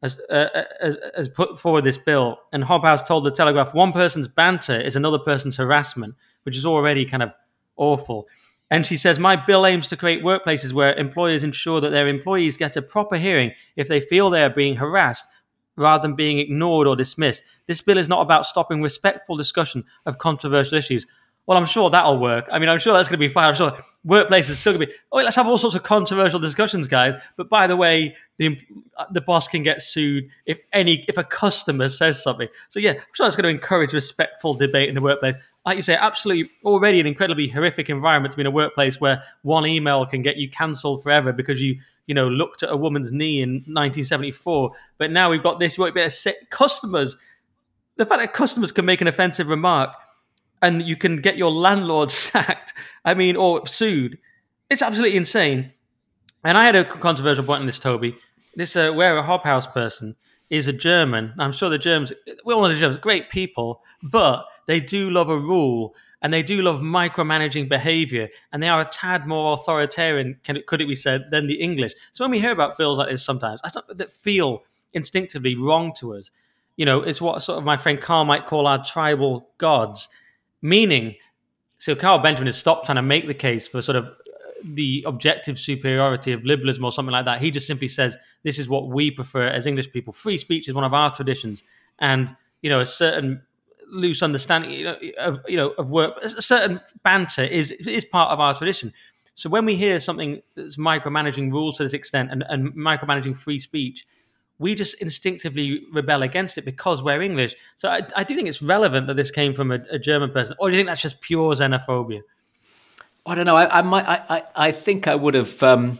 has, uh, has, has put forward this bill. And Hobhouse told the Telegraph one person's banter is another person's harassment, which is already kind of awful. And she says, My bill aims to create workplaces where employers ensure that their employees get a proper hearing if they feel they are being harassed rather than being ignored or dismissed. This bill is not about stopping respectful discussion of controversial issues. Well, I'm sure that'll work. I mean, I'm sure that's going to be fine. I'm sure workplaces still going to be, oh, let's have all sorts of controversial discussions, guys. But by the way, the uh, the boss can get sued if any if a customer says something. So yeah, I'm sure that's going to encourage respectful debate in the workplace. Like you say, absolutely already an incredibly horrific environment to be in a workplace where one email can get you cancelled forever because you you know looked at a woman's knee in 1974. But now we've got this. You won't be able to sit customers. The fact that customers can make an offensive remark and you can get your landlord sacked, I mean, or sued. It's absolutely insane. And I had a controversial point in this, Toby. This uh, where a Hobhouse person is a German. I'm sure the Germans, we all know the Germans, great people, but they do love a rule and they do love micromanaging behavior and they are a tad more authoritarian, can could it be said, than the English. So when we hear about bills like this sometimes, I that feel instinctively wrong to us. You know, it's what sort of my friend Carl might call our tribal gods. Meaning, so Carl Benjamin has stopped trying to make the case for sort of uh, the objective superiority of liberalism or something like that. He just simply says, this is what we prefer as English people. Free speech is one of our traditions. And, you know, a certain loose understanding you know, of, you know, of work, a certain banter is, is part of our tradition. So when we hear something that's micromanaging rules to this extent and, and micromanaging free speech, we just instinctively rebel against it because we're English. So I, I do think it's relevant that this came from a, a, German person, or do you think that's just pure xenophobia? I don't know. I, I might. I, I think I would have um,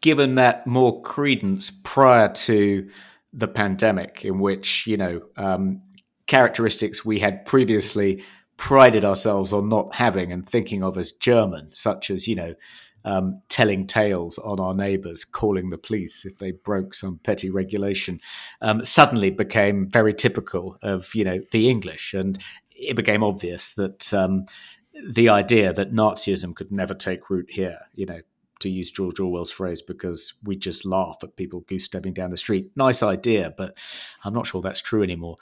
given that more credence prior to the pandemic, in which you know um, characteristics we had previously prided ourselves on not having and thinking of as German, such as you know um, telling tales on our neighbours, calling the police if they broke some petty regulation, um, suddenly became very typical of you know the English, and it became obvious that um, the idea that Nazism could never take root here, you know, to use George Orwell's phrase, because we just laugh at people goose stepping down the street. Nice idea, but I'm not sure that's true anymore.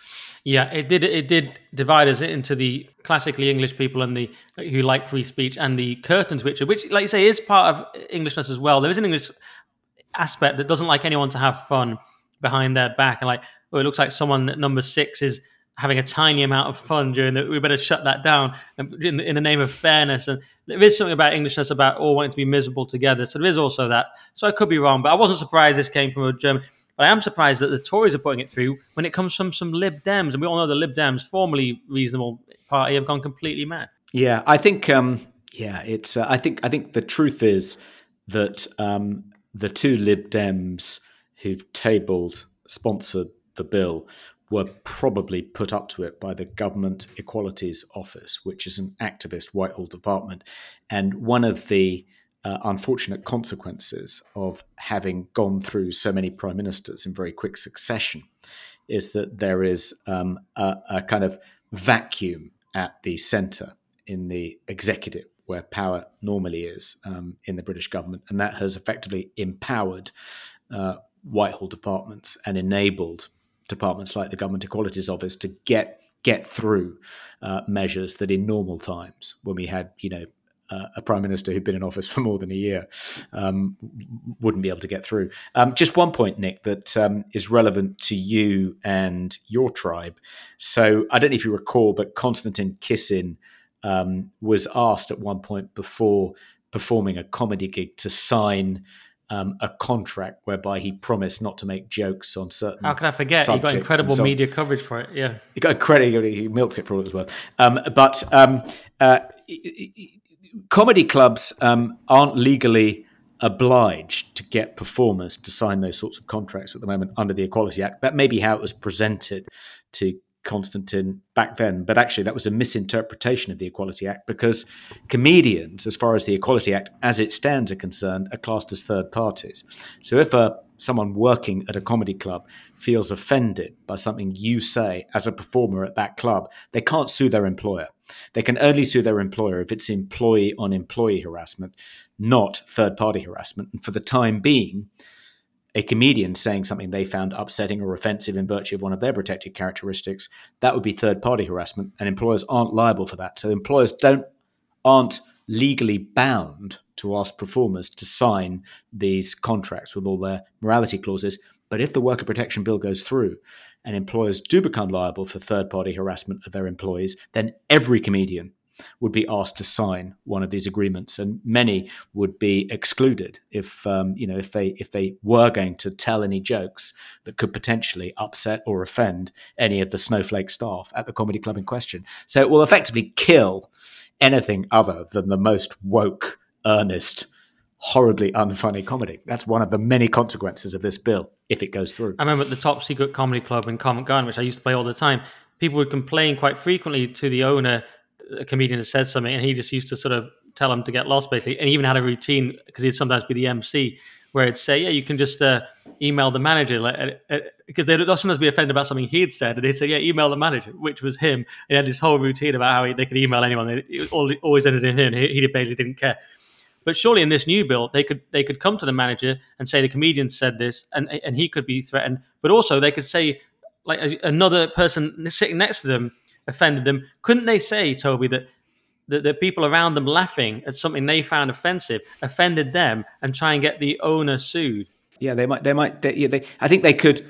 Yeah, it did. It did divide us into the classically English people and the who like free speech, and the curtain switcher, which, like you say, is part of Englishness as well. There is an English aspect that doesn't like anyone to have fun behind their back, and like, oh, it looks like someone at number six is having a tiny amount of fun during the we better shut that down in, in the name of fairness and there is something about Englishness about all wanting to be miserable together. So there is also that. So I could be wrong, but I wasn't surprised this came from a German. But I am surprised that the Tories are putting it through when it comes from some Lib Dems, and we all know the Lib Dems, formerly reasonable party, have gone completely mad. Yeah, I think. Um, yeah, it's. Uh, I think. I think the truth is that um, the two Lib Dems who've tabled sponsored the bill were probably put up to it by the Government Equalities Office, which is an activist Whitehall department. And one of the uh, unfortunate consequences of having gone through so many prime ministers in very quick succession is that there is um, a, a kind of vacuum at the centre in the executive where power normally is um, in the British government, and that has effectively empowered uh, Whitehall departments and enabled departments like the Government Equalities Office to get get through uh, measures that in normal times, when we had you know uh, a prime minister who'd been in office for more than a year, um, wouldn't be able to get through. Um, just one point, Nick, that um, is relevant to you and your tribe. So I don't know if you recall, but Konstantin Kisin um, was asked at one point before performing a comedy gig to sign um, a contract whereby he promised not to make jokes on certain. How can I forget? He got incredible so media coverage for it. Yeah, he got incredible. He milked it for all as well. Um, but um, uh, comedy clubs um, aren't legally obliged to get performers to sign those sorts of contracts at the moment under the Equality Act. That may be how it was presented to Konstantin back then, but actually that was a misinterpretation of the Equality Act because comedians, as far as the Equality Act as it stands are concerned, are classed as third parties. So if a someone working at a comedy club feels offended by something you say as a performer at that club, they can't sue their employer. They can only sue their employer if it's employee on employee harassment, not third party harassment. And for the time being, a comedian saying something they found upsetting or offensive in virtue of one of their protected characteristics, that would be third party harassment, and employers aren't liable for that. So employers don't aren't legally bound to ask performers to sign these contracts with all their morality clauses. But if the worker protection bill goes through and employers do become liable for third party harassment of their employees, then every comedian would be asked to sign one of these agreements, and many would be excluded if um, you know if they if they were going to tell any jokes that could potentially upset or offend any of the snowflake staff at the comedy club in question. So it will effectively kill anything other than the most woke, earnest, horribly unfunny comedy. That's one of the many consequences of this bill if it goes through. I remember at the Top Secret Comedy Club in Covent Garden, which I used to play all the time, people would complain quite frequently to the owner. A comedian had said something, and he just used to sort of tell them to get lost, basically. And he even had a routine because he'd sometimes be the MC where it'd say, "Yeah, you can just uh, email the manager," like, uh, uh, because they'd sometimes be offended about something he'd said, and he'd say, "Yeah, email the manager," which was him. And he had this whole routine about how he, they could email anyone. It always ended in him. He, he basically didn't care. But surely in this new bill, they could they could come to the manager and say the comedian said this, and and he could be threatened. But also they could say like another person sitting next to them offended them. Couldn't they say, Toby, that the, the people around them laughing at something they found offensive offended them and try and get the owner sued. Yeah, they might. They might. They, yeah, they, I think they could.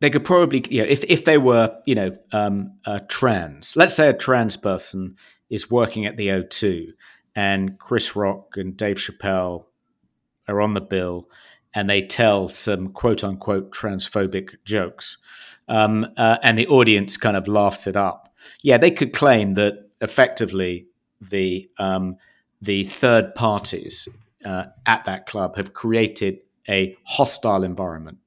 They could probably, you know, if if they were, you know, um, trans. Let's say a trans person is working at the O2, and Chris Rock and Dave Chappelle are on the bill, and they tell some quote unquote transphobic jokes, um, uh, and the audience kind of laughs it up. Yeah, they could claim that effectively the um, the third parties uh, at that club have created a hostile environment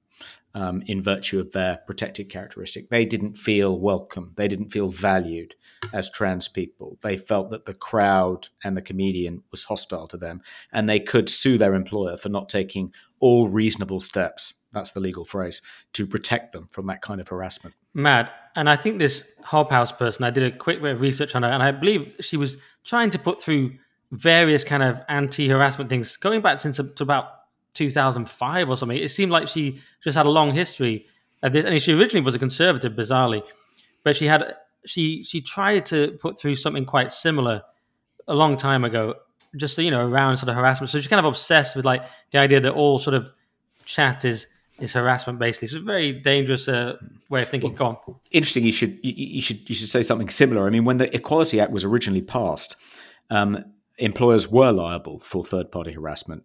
um, in virtue of their protected characteristic. They didn't feel welcome. They didn't feel valued as trans people. They felt that the crowd and the comedian was hostile to them, and they could sue their employer for not taking all reasonable steps. That's the legal phrase to protect them from that kind of harassment. Mad. And I think this Hobhouse person, I did a quick bit of research on her, and I believe she was trying to put through various kind of anti-harassment things going back since to about 2005 or something. It seemed like she just had a long history of this. And she originally was a conservative, bizarrely, but she had she she tried to put through something quite similar a long time ago, just you know around sort of harassment. So she's kind of obsessed with like the idea that all sort of chat is is harassment basically. It's a very dangerous uh, way of thinking. Well, Go on. Interesting. You should you, you, should you should say something similar. I mean, when the Equality Act was originally passed, um, employers were liable for third party harassment,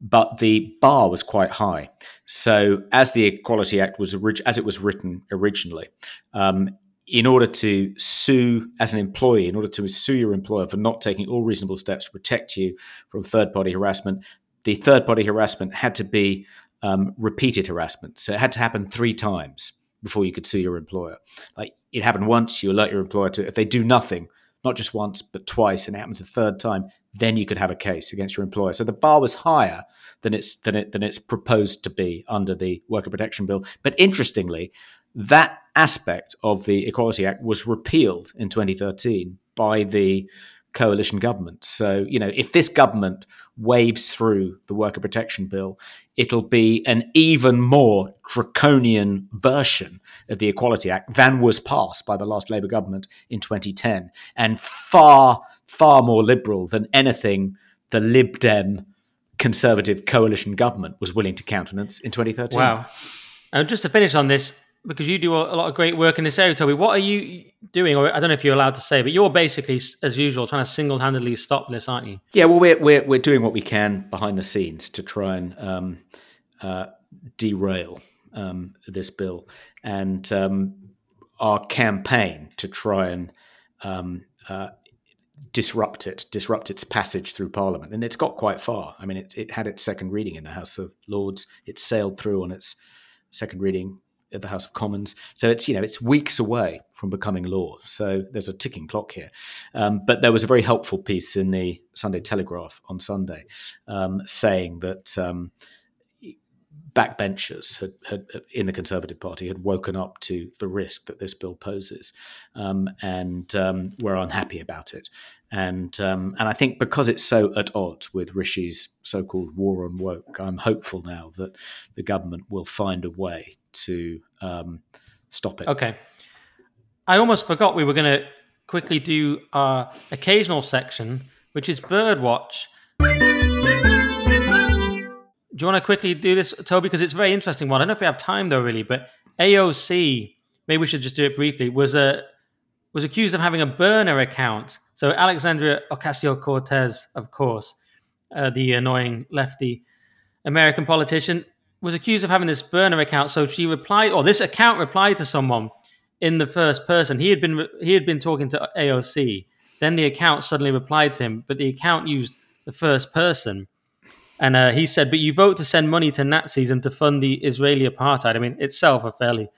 but the bar was quite high. So, as the Equality Act was orig- as it was written originally, um, in order to sue as an employee, in order to sue your employer for not taking all reasonable steps to protect you from third party harassment, the third party harassment had to be um, repeated harassment. So it had to happen three times before you could sue your employer. Like it happened once, you alert your employer to. If they do nothing, not just once, but twice, and it happens a third time, then you could have a case against your employer. So the bar was higher than it's than it than it's proposed to be under the Worker Protection Bill. But interestingly, that aspect of the Equality Act was repealed in 2013 by the coalition government. So, you know, if this government waves through the worker protection bill, it'll be an even more draconian version of the Equality Act than was passed by the last Labour government in 2010, and far, far more liberal than anything the Lib Dem conservative coalition government was willing to countenance in 2013. Wow. And just to finish on this, because you do a lot of great work in this area, Toby. What are you doing? Or I don't know if you're allowed to say, but you're basically, as usual, trying to single-handedly stop this, aren't you? Yeah. Well, we're we're, we're doing what we can behind the scenes to try and um, uh, derail um, this bill, and um, our campaign to try and um, uh, disrupt it, disrupt its passage through Parliament, and it's got quite far. I mean, it, it had its second reading in the House of Lords. It sailed through on its second reading at the House of Commons. So it's you know it's weeks away from becoming law. So there's a ticking clock here. Um, but there was a very helpful piece in the Sunday Telegraph on Sunday um, saying that. Backbenchers had, had, in the Conservative Party had woken up to the risk that this bill poses, um, and um, were unhappy about it. And um, and I think because it's so at odds with Rishi's so-called war on woke, I'm hopeful now that the government will find a way to um, stop it. Okay, I almost forgot we were going to quickly do our occasional section, which is Birdwatch do you want to quickly do this, Toby? Because it's a very interesting one. I don't know if we have time though, really, but AOC, maybe we should just do it briefly, was a was accused of having a burner account. So Alexandria Ocasio Cortez, of course, uh, the annoying lefty American politician, was accused of having this burner account. So she replied, or this account replied to someone in the first person. He had been he had been talking to AOC. Then the account suddenly replied to him, but the account used the first person. And uh, he said, but you vote to send money to Nazis and to fund the Israeli apartheid. I mean, itself a fairly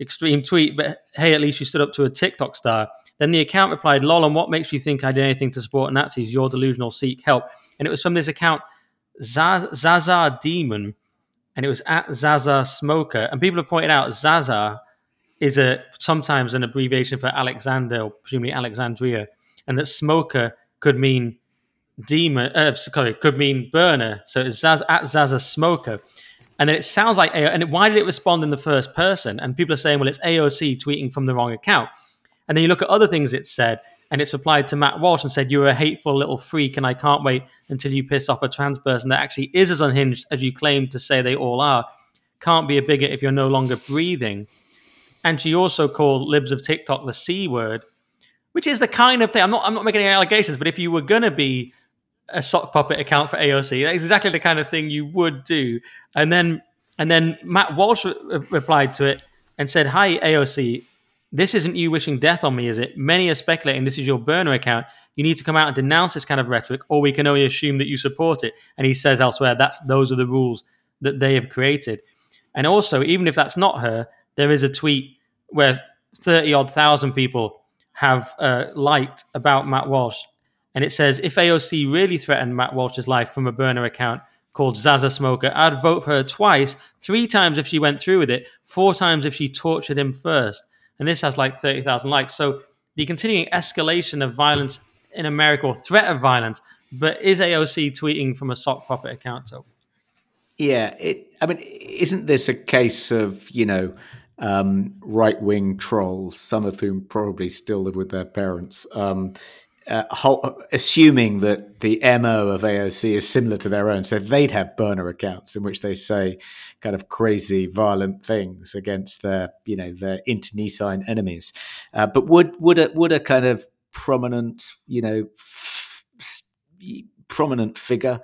extreme tweet, but hey, at least you stood up to a TikTok star. Then the account replied, lol, and what makes you think I did anything to support Nazis? You're delusional, seek help. And it was from this account, Zaza Demon, and it was at Zaza Smoker. And people have pointed out Zaza is a sometimes an abbreviation for Alexander, or presumably Alexandria, and that Smoker could mean demon, uh, sorry, could mean burner. So it's Zaz, at Zaza Smoker. And then it sounds like, and why did it respond in the first person? And people are saying, well, it's AOC tweeting from the wrong account. And then you look at other things it said, and it's replied to Matt Walsh and said, You're a hateful little freak, and I can't wait until you piss off a trans person that actually is as unhinged as you claim to say they all are. Can't be a bigot if you're no longer breathing. And she also called libs of TikTok the C word, which is the kind of thing. I'm not I'm not making any allegations, but if you were gonna be a sock puppet account for AOC. That's exactly the kind of thing you would do. And then and then Matt Walsh re- replied to it and said, "Hi AOC, this isn't you wishing death on me, is it? Many are speculating this is your burner account. You need to come out and denounce this kind of rhetoric, or we can only assume that you support it." And he says elsewhere, "That's those are the rules that they have created." And also, even if that's not her, there is a tweet where thirty odd thousand people have uh, liked about Matt Walsh and it says if AOC really threatened Matt Walsh's life from a burner account called Zaza Smoker, I'd vote for her twice, three times if she went through with it, four times if she tortured him first. And this has like 30,000 likes. So the continuing escalation of violence in America, or threat of violence, but is AOC tweeting from a sock puppet account? So, yeah, it. I mean, isn't this a case of you know um, right wing trolls, some of whom probably still live with their parents, um, uh, assuming that the MO of AOC is similar to their own. So they'd have burner accounts in which they say kind of crazy, violent things against their, you know, their internecine enemies. Uh, but would would a would a kind of prominent, you know, f- prominent figure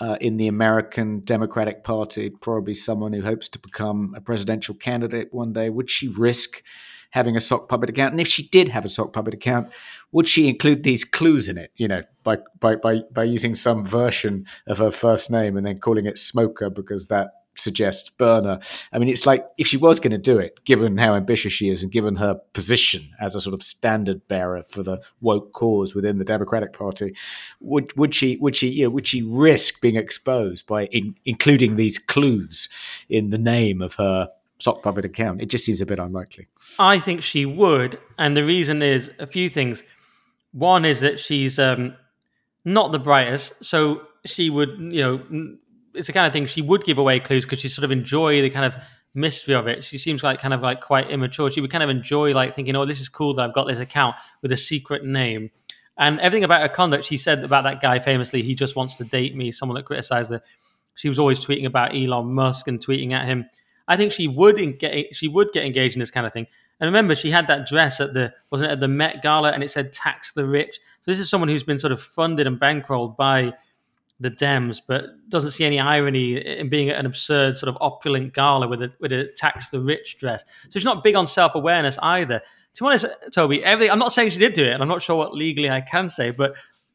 uh, in the American Democratic Party, probably someone who hopes to become a presidential candidate one day, would she risk? Having a sock puppet account? And if she did have a sock puppet account, would she include these clues in it? You know, by by by by using some version of her first name and then calling it Smoker because that suggests burner. I mean, it's like if she was going to do it, given how ambitious she is and given her position as a sort of standard bearer for the woke cause within the Democratic Party, would would she would she you know, would she risk being exposed by in, including these clues in the name of her sock puppet account. It just seems a bit unlikely. I think she would, and the reason is a few things. One is that she's um, not the brightest, so she would, you know, it's the kind of thing she would give away clues because she sort of enjoy the kind of mystery of it. She seems like kind of like quite immature. She would kind of enjoy like thinking, "Oh, this is cool that I've got this account with a secret name." And everything about her conduct, she said about that guy famously, he just wants to date me. Someone that criticized her. She was always tweeting about Elon Musk and tweeting at him. I think she would get she would get engaged in this kind of thing. And remember, she had that dress at the wasn't it at the Met Gala, and it said "tax the rich." So this is someone who's been sort of funded and bankrolled by the Dems, but doesn't see any irony in being at an absurd sort of opulent gala with a with a tax the rich dress. So she's not big on self awareness either. To be honest, Toby, everything I'm not saying she did do it, and I'm not sure what legally I can say, but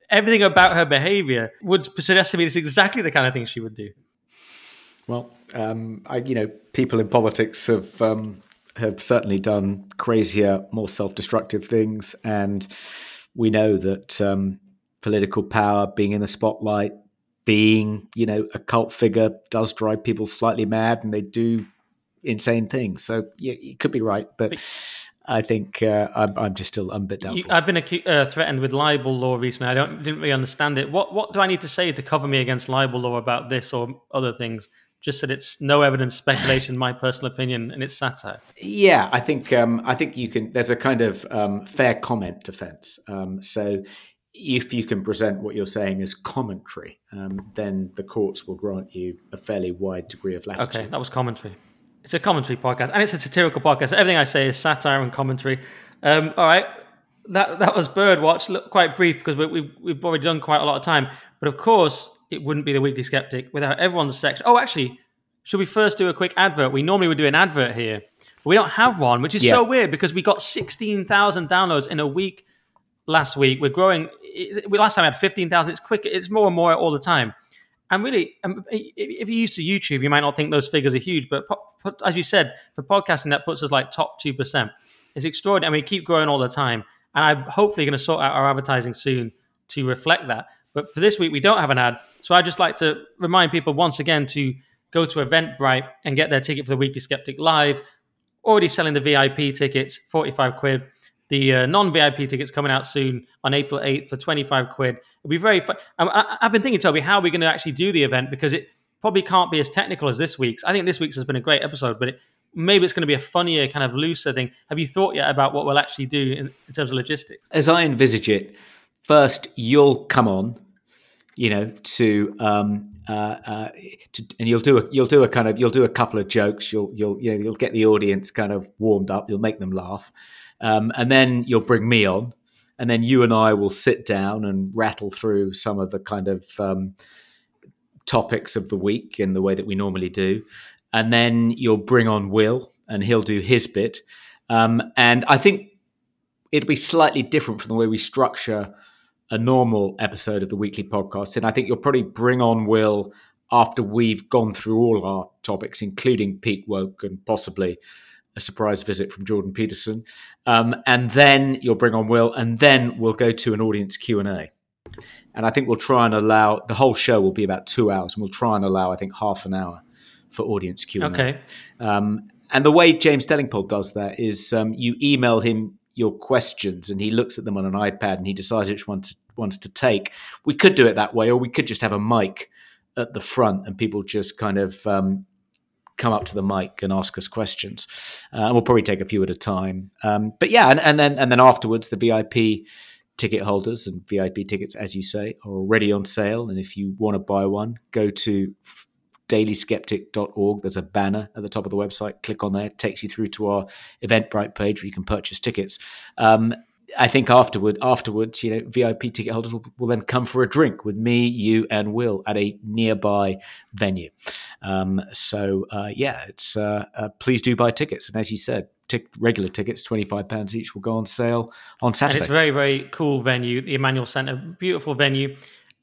everything about her behavior would suggest to me it's exactly the kind of thing she would do. Well, um, I, you know, people in politics have um, have certainly done crazier, more self-destructive things, and we know that um, political power, being in the spotlight, being, you know, a cult figure does drive people slightly mad and they do insane things. So yeah, you could be right, but I think uh, I'm, I'm, just still I'm a bit doubtful. I've been acu- uh, threatened with libel law recently. I don't didn't really understand it. What what do I need to say to cover me against libel law about this or other things? Just that it's no evidence, speculation, my personal opinion, and it's satire. Yeah, I think um, I think you can. There's a kind of um, fair comment defence. Um, so if you can present what you're saying as commentary, um, then the courts will grant you a fairly wide degree of latitude. Okay, that was commentary. It's a commentary podcast, and it's a satirical podcast. Everything I say is satire and commentary. Um, all right, that that was Birdwatch. Look, quite brief because we, we, we've already done quite a lot of time. But of course, it wouldn't be the Weekly Sceptic without everyone's section. Oh, actually, should we first do a quick advert? We normally would do an advert here, but we don't have one, which is yeah. so weird because we got sixteen thousand downloads in a week last week. We're growing. We last time we had fifteen thousand. It's quick. It's more and more all the time. And really, um, if you're used to YouTube, you might not think those figures are huge, but as you said, for podcasting, that puts us like top two percent. It's extraordinary. Mean, we keep growing all the time, and I'm hopefully going to sort out our advertising soon to reflect that. But for this week, we don't have an ad, so I'd just like to remind people once again to go to Eventbrite and get their ticket for the Weekly Sceptic live. Already selling the VIP tickets, forty-five quid. The uh, non-VIP tickets coming out soon on April 8th for 25 quid. It'll be very fun. I, have been thinking, Toby, how are we going to actually do the event? Because it probably can't be as technical as this week's. I think this week's has been a great episode, but it, maybe it's going to be a funnier, kind of looser thing. Have you thought yet about what we'll actually do in, in terms of logistics? As I envisage it, first you'll come on, you know, to um, uh, uh, to, and you'll do a you'll do a kind of you'll do a couple of jokes. You'll you'll you know, you'll get the audience kind of warmed up. You'll make them laugh, um, and then you'll bring me on, and then you and I will sit down and rattle through some of the kind of um, topics of the week in the way that we normally do, and then you'll bring on Will, and he'll do his bit, um, and I think it'll be slightly different from the way we structure a normal episode of the weekly podcast. And I think you'll probably bring on Will after we've gone through all our topics, including peak woke and possibly a surprise visit from Jordan Peterson. Um, and then you'll bring on Will, and then we'll go to an audience Q and A. And I think we'll try and allow the whole show will be about two hours, and we'll try and allow I think half an hour for audience Q and A. Okay. Um, and the way James Delingpole does that is um, you email him your questions and he looks at them on an iPad and he decides which one to, wants to take. We could do it that way, or we could just have a mic at the front and people just kind of um, come up to the mic and ask us questions. Uh, and we'll probably take a few at a time. Um, but yeah, and, and, then and then afterwards, the VIP ticket holders and VIP tickets, as you say, are already on sale. And if you want to buy one, go to dailysceptic.org. There's a banner at the top of the website. Click on there. It takes you through to our Eventbrite page where you can purchase tickets. Um, I think afterward, afterwards, you know, VIP ticket holders will, will, then come for a drink with me, you, and Will at a nearby venue. Um, so uh, yeah, it's uh, uh, please do buy tickets. And as you said, regular tickets, twenty five pounds each, will go on sale on Saturday. And it's a very very cool venue, the Emmanuel Centre, beautiful venue.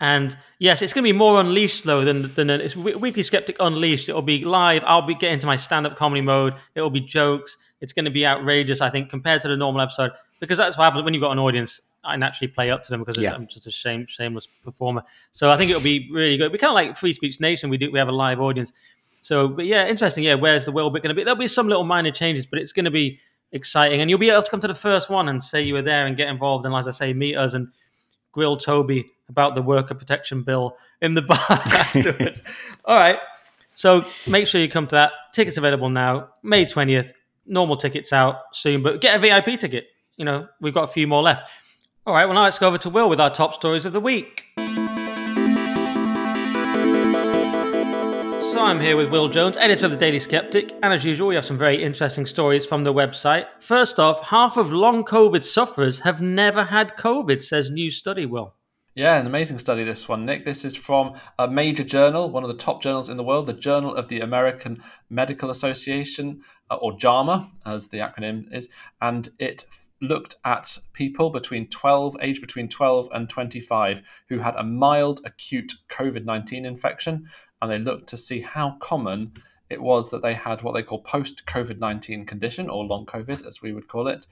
And yes, it's going to be more unleashed though than than it's Weekly Sceptic Unleashed. It'll be live. I'll be getting to my stand up comedy mode. It'll be jokes. It's going to be outrageous, I think, compared to the normal episode because that's what happens when you've got an audience. I naturally play up to them because yeah. I'm just a shame, shameless performer. So I think it'll be really good. We kind of like Free Speech Nation. We do we have a live audience. So, but yeah, interesting. Yeah, where's the bit going to be? There'll be some little minor changes, but it's going to be exciting, and you'll be able to come to the first one and say you were there and get involved, and as I say, meet us and grill Toby about the worker protection bill in the bar afterwards. All right. So make sure you come to that. Tickets available now, May 20th. Normal tickets out soon, but get a VIP ticket. You know, we've got a few more left. All right, well, now let's go over to Will with our top stories of the week. I'm here with Will Jones, editor of the Daily Sceptic, and as usual, we have some very interesting stories from the website. First off, half of long COVID sufferers have never had COVID, says new study. Will. Yeah, an amazing study, this one, Nick. This is from a major journal, one of the top journals in the world, the Journal of the American Medical Association, uh, or JAMA, as the acronym is. And it looked at people between 12, age between 12 and 25, who had a mild acute COVID 19 infection. And they looked to see how common it was that they had what they call post COVID 19 condition, or long COVID, as we would call it,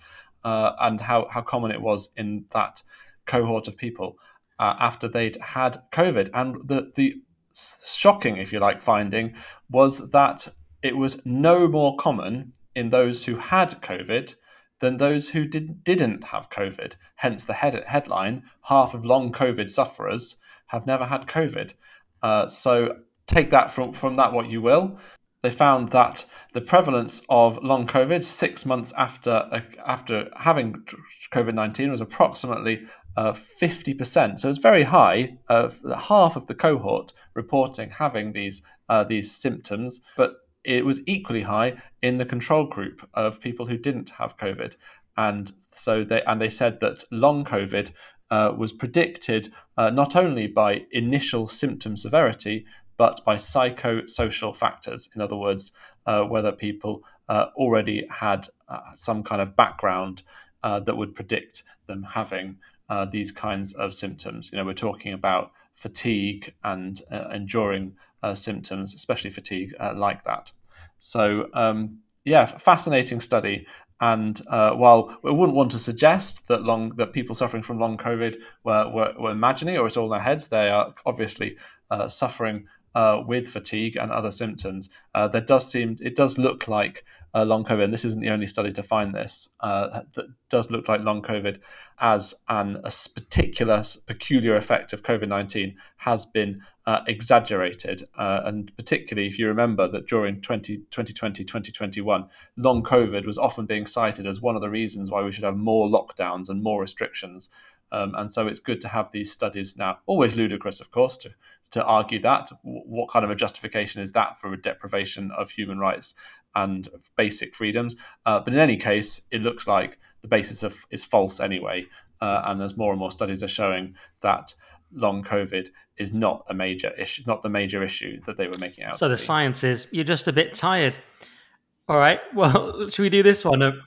uh, and how, how common it was in that cohort of people. uh, after they'd had COVID. And the, the shocking, if you like, finding was that it was no more common in those who had COVID than those who did, didn't have COVID. Hence the head, headline half of long COVID sufferers have never had COVID. Uh, so take that from, from that what you will. They found that the prevalence of long COVID six months after uh, after having COVID nineteen was approximately uh, fifty percent. So it's very high. Uh, half of the cohort reporting having these uh, these symptoms, but it was equally high in the control group of people who didn't have COVID. And so they and they said that long COVID uh, was predicted uh, not only by initial symptom severity, but by psychosocial factors. In other words, uh, whether people uh, already had uh, some kind of background uh, that would predict them having these kinds of symptoms. You know, we're talking about fatigue and enduring symptoms, especially fatigue like that. So, um, yeah, fascinating study. And uh, while we wouldn't want to suggest that long that people suffering from long COVID were, were, were imagining or it's all in their heads, they are obviously uh, suffering uh, with fatigue and other symptoms. Uh, there does seem it does look like uh, long COVID, and this isn't the only study to find this. Uh, that does look like long COVID as an a particular peculiar effect of COVID nineteen has been uh, exaggerated, uh, and particularly if you remember that during 20, 2020 2021, long COVID was often being cited as one of the reasons why we should have more lockdowns and more restrictions. Um, and so it's good to have these studies now. Always ludicrous, of course, to to argue that. What kind of a justification is that for a deprivation of human rights and basic freedoms? Uh, but in any case, it looks like the basis of is false anyway. Uh, and as more and more studies are showing that long COVID is not a major issue, not the major issue that they were making out. So the be. science is you're just a bit tired. All right. Well, should we do this one?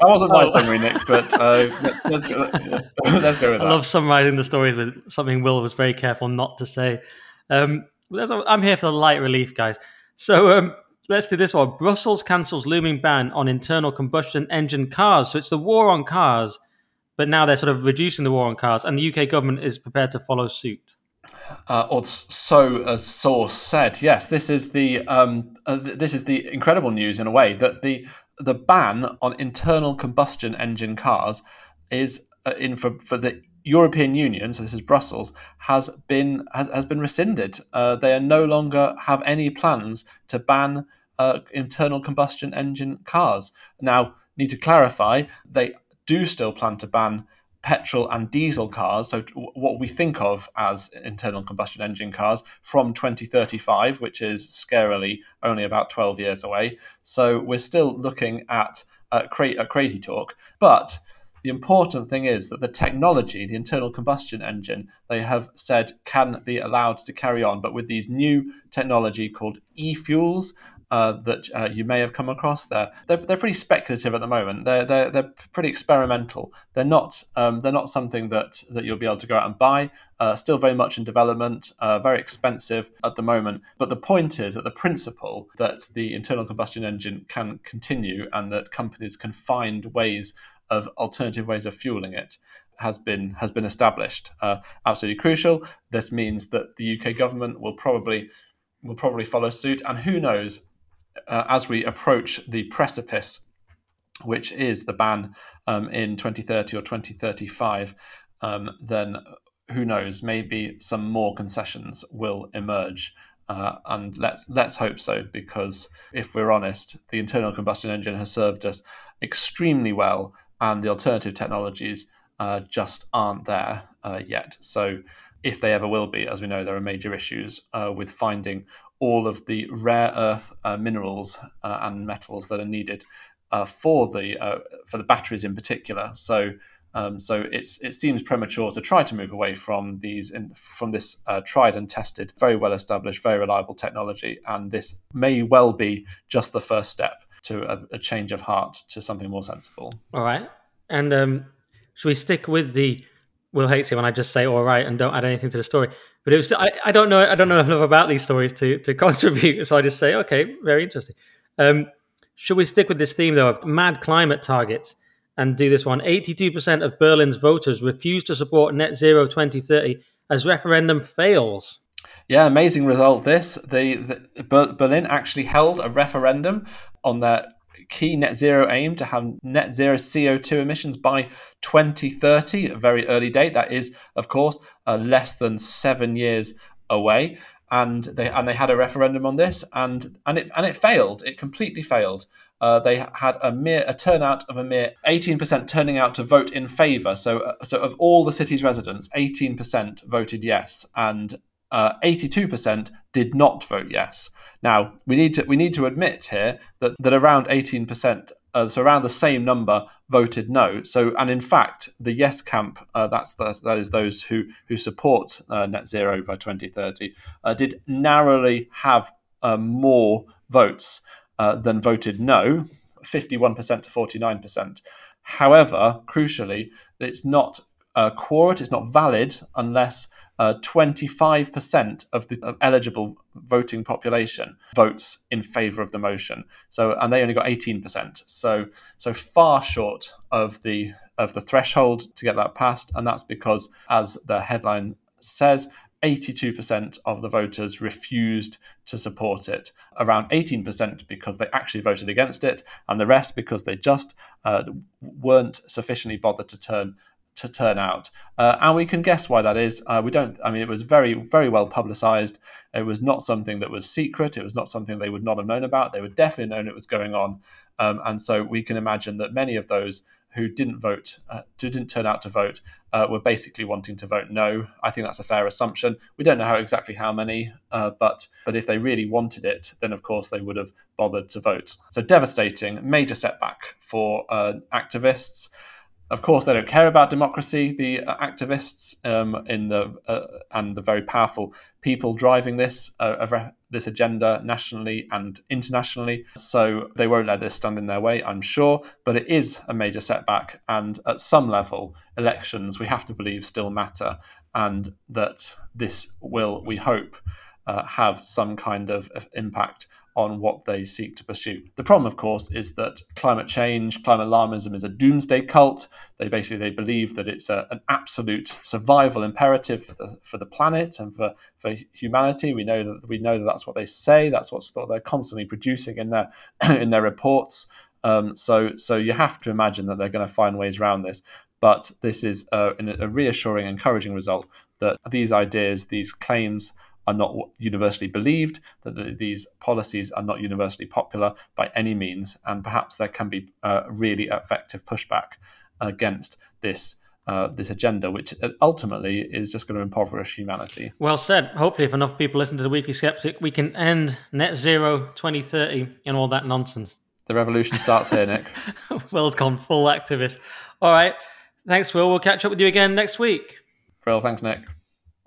That wasn't my oh. summary, Nick, but uh, let's, go, let's go with that. I love summarizing the stories with something Will was very careful not to say. Um, I'm here for the light relief, guys. So um, let's do this one. Brussels cancels looming ban on internal combustion engine cars. So it's the war on cars, but now they're sort of reducing the war on cars, and the UK government is prepared to follow suit. Uh, or so as source said. Yes, this is the um, uh, this is the incredible news in a way that the the ban on internal combustion engine cars is uh, in for, for the European Union, so this is Brussels, has been has, has been rescinded. Uh, they are no longer have any plans to ban uh, internal combustion engine cars. Now, need to clarify, they do still plan to ban petrol and diesel cars, so what we think of as internal combustion engine cars, from 2035, which is scarily only about 12 years away. So we're still looking at uh, cra- crazy talk, but the important thing is that the technology, the internal combustion engine, they have said can be allowed to carry on, but with these new technology called e-fuels, uh, that uh, you may have come across there. They're, they're pretty speculative at the moment. They're, they're, they're pretty experimental. They're not um, they're not something that, that you'll be able to go out and buy. Uh, still very much in development, uh, very expensive at the moment. But the point is that the principle that the internal combustion engine can continue and that companies can find ways of alternative ways of fueling it has been has been established. Uh, absolutely crucial. This means that the UK government will probably will probably follow suit, and who knows, uh, as we approach the precipice, which is the ban um, in 2030 or 2035, um, then who knows? Maybe some more concessions will emerge. Uh, and let's let's hope so, because if we're honest, the internal combustion engine has served us extremely well and the alternative technologies uh, just aren't there uh, yet. So, if they ever will be, as we know, there are major issues uh, with finding all of the rare earth uh, minerals uh, and metals that are needed uh, for the for the batteries in particular. So. Um, so it's it seems premature to try to move away from these in, from this tried and tested, very well established, very reliable technology, and this may well be just the first step to a, a change of heart to something more sensible. All right. And um, should we stick with the Will hates it when I just say all right and don't add anything to the story? But it was I, I don't know I don't know enough about these stories to to contribute, so I just say okay, very interesting. Um, should we stick with this theme though of mad climate targets and do this one? Eighty-two percent of Berlin's voters refuse to support net zero 2030 as referendum fails. Yeah, amazing result. This the, the Berlin actually held a referendum on their key net zero aim to have net zero CO2 emissions by 2030, a very early date. That is, of course, uh, less than seven years away. And they and they had a referendum on this, and and it and it failed. It completely failed. Uh, they had a mere a turnout of a mere 18% turning out to vote in favour. So uh, so of all the city's residents, 18% voted yes, and uh, 82% did not vote yes. Now we need to we need to admit here that that around 18%, uh, so around the same number, voted no. So and in fact, the yes camp, uh, that's the, that is those who who support uh, net zero by 2030, uh, did narrowly have uh, more votes than voted no, 51% to 49%. However, crucially, it's not uh, quorum is not valid unless uh, 25% of the eligible voting population votes in favour of the motion. So, and they only got 18%. So, so far short of the of the threshold to get that passed, and that's because, as the headline says, 82% of the voters refused to support it, around 18% because they actually voted against it, and the rest because they just uh, weren't sufficiently bothered to turn to turn out. Uh, and we can guess why that is. Uh, we don't, I mean, it was very, very well publicized. It was not something that was secret. It was not something they would not have known about. They would definitely known it was going on. Um, and so we can imagine that many of those who didn't vote, uh, who didn't turn out to vote, uh, were basically wanting to vote no. I think that's a fair assumption. We don't know how exactly how many, uh, but but if they really wanted it, then of course they would have bothered to vote. So devastating, major setback for uh, activists. Of course, they don't care about democracy. The uh, activists um, in the uh, and the very powerful people driving this uh, this agenda nationally and internationally. So they won't let this stand in their way, I'm sure. But it is a major setback, and at some level, elections we have to believe still matter, and that this will, we hope, uh, have some kind of impact on what they seek to pursue. The problem, of course, is that climate change, climate alarmism is a doomsday cult. They basically they believe that it's a, an absolute survival imperative for the for the planet and for, for humanity. We know that we know that that's what they say. That's what they're constantly producing in their in their reports. Um, so so you have to imagine that they're going to find ways around this. But this is a, a reassuring, encouraging result that these ideas, these claims are not universally believed, that the, these policies are not universally popular by any means, and perhaps there can be uh, really effective pushback against this. Uh, this agenda, which ultimately is just going to impoverish humanity. Well said. Hopefully, if enough people listen to the Weekly Sceptic, we can end net zero 2030 and all that nonsense. The revolution starts here, Nick. Will's gone full activist. All right. Thanks, Will. We'll catch up with you again next week. Well, thanks, Nick.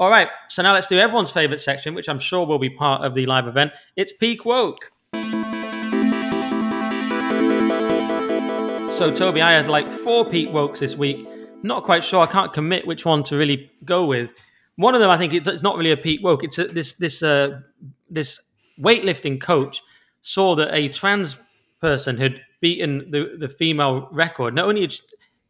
All right, so now let's do everyone's favourite section, which I'm sure will be part of the live event. It's Peak Woke. So, Toby, I had like four Peak Wokes this week. Not quite sure. I can't commit which one to really go with. One of them, I think, it's not really a Peak Woke. It's a, this this uh, this weightlifting coach saw that a trans person had beaten the, the female record. Not only had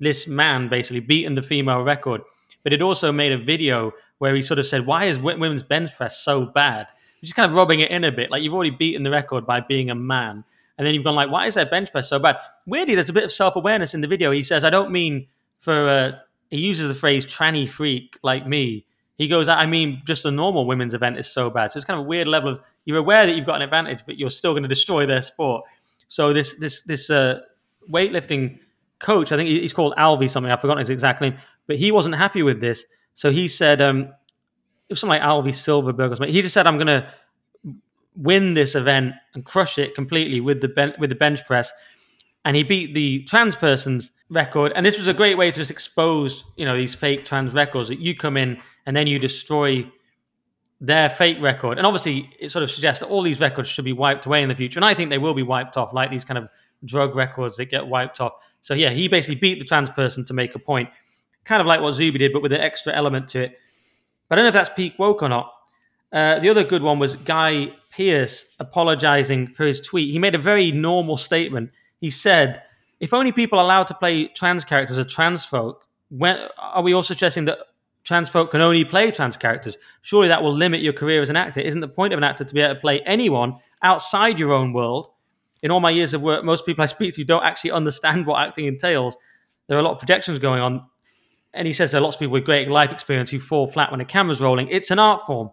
this man basically beaten the female record, but it also made a video where he sort of said, "Why is women's bench press so bad?" He's just kind of rubbing it in a bit, like you've already beaten the record by being a man, and then you've gone like, "Why is their bench press so bad?" Weirdly, there's a bit of self awareness in the video. He says, "I don't mean for." Uh, he uses the phrase "tranny freak" like me. He goes, "I mean, just a normal women's event is so bad." So it's kind of a weird level of you're aware that you've got an advantage, but you're still going to destroy their sport. So this this this uh, weightlifting coach, I think he's called Avi something. I've forgotten his exact name, but he wasn't happy with this. So he said, um, it was something like Avi Silverberg or something. He just said, I'm going to win this event and crush it completely with the ben- with the bench press. And he beat the trans person's record. And this was a great way to just expose, you know, these fake trans records that you come in and then you destroy their fake record. And obviously, it sort of suggests that all these records should be wiped away in the future. And I think they will be wiped off, like these kind of drug records that get wiped off. So yeah, he basically beat the trans person to make a point kind of like what Zuby did, but with an extra element to it. But I don't know if that's peak woke or not. Uh, the other good one was Guy Pearce apologizing for his tweet. He made a very normal statement. He said, "If only people allowed to play trans characters are trans folk, when are we all suggesting that trans folk can only play trans characters. Surely that will limit your career as an actor. Isn't the point of an actor to be able to play anyone outside your own world? In all my years of work, most people I speak to don't actually understand what acting entails. There are a lot of projections going on. And he says there are lots of people with great life experience who fall flat when the camera's rolling. It's an art form.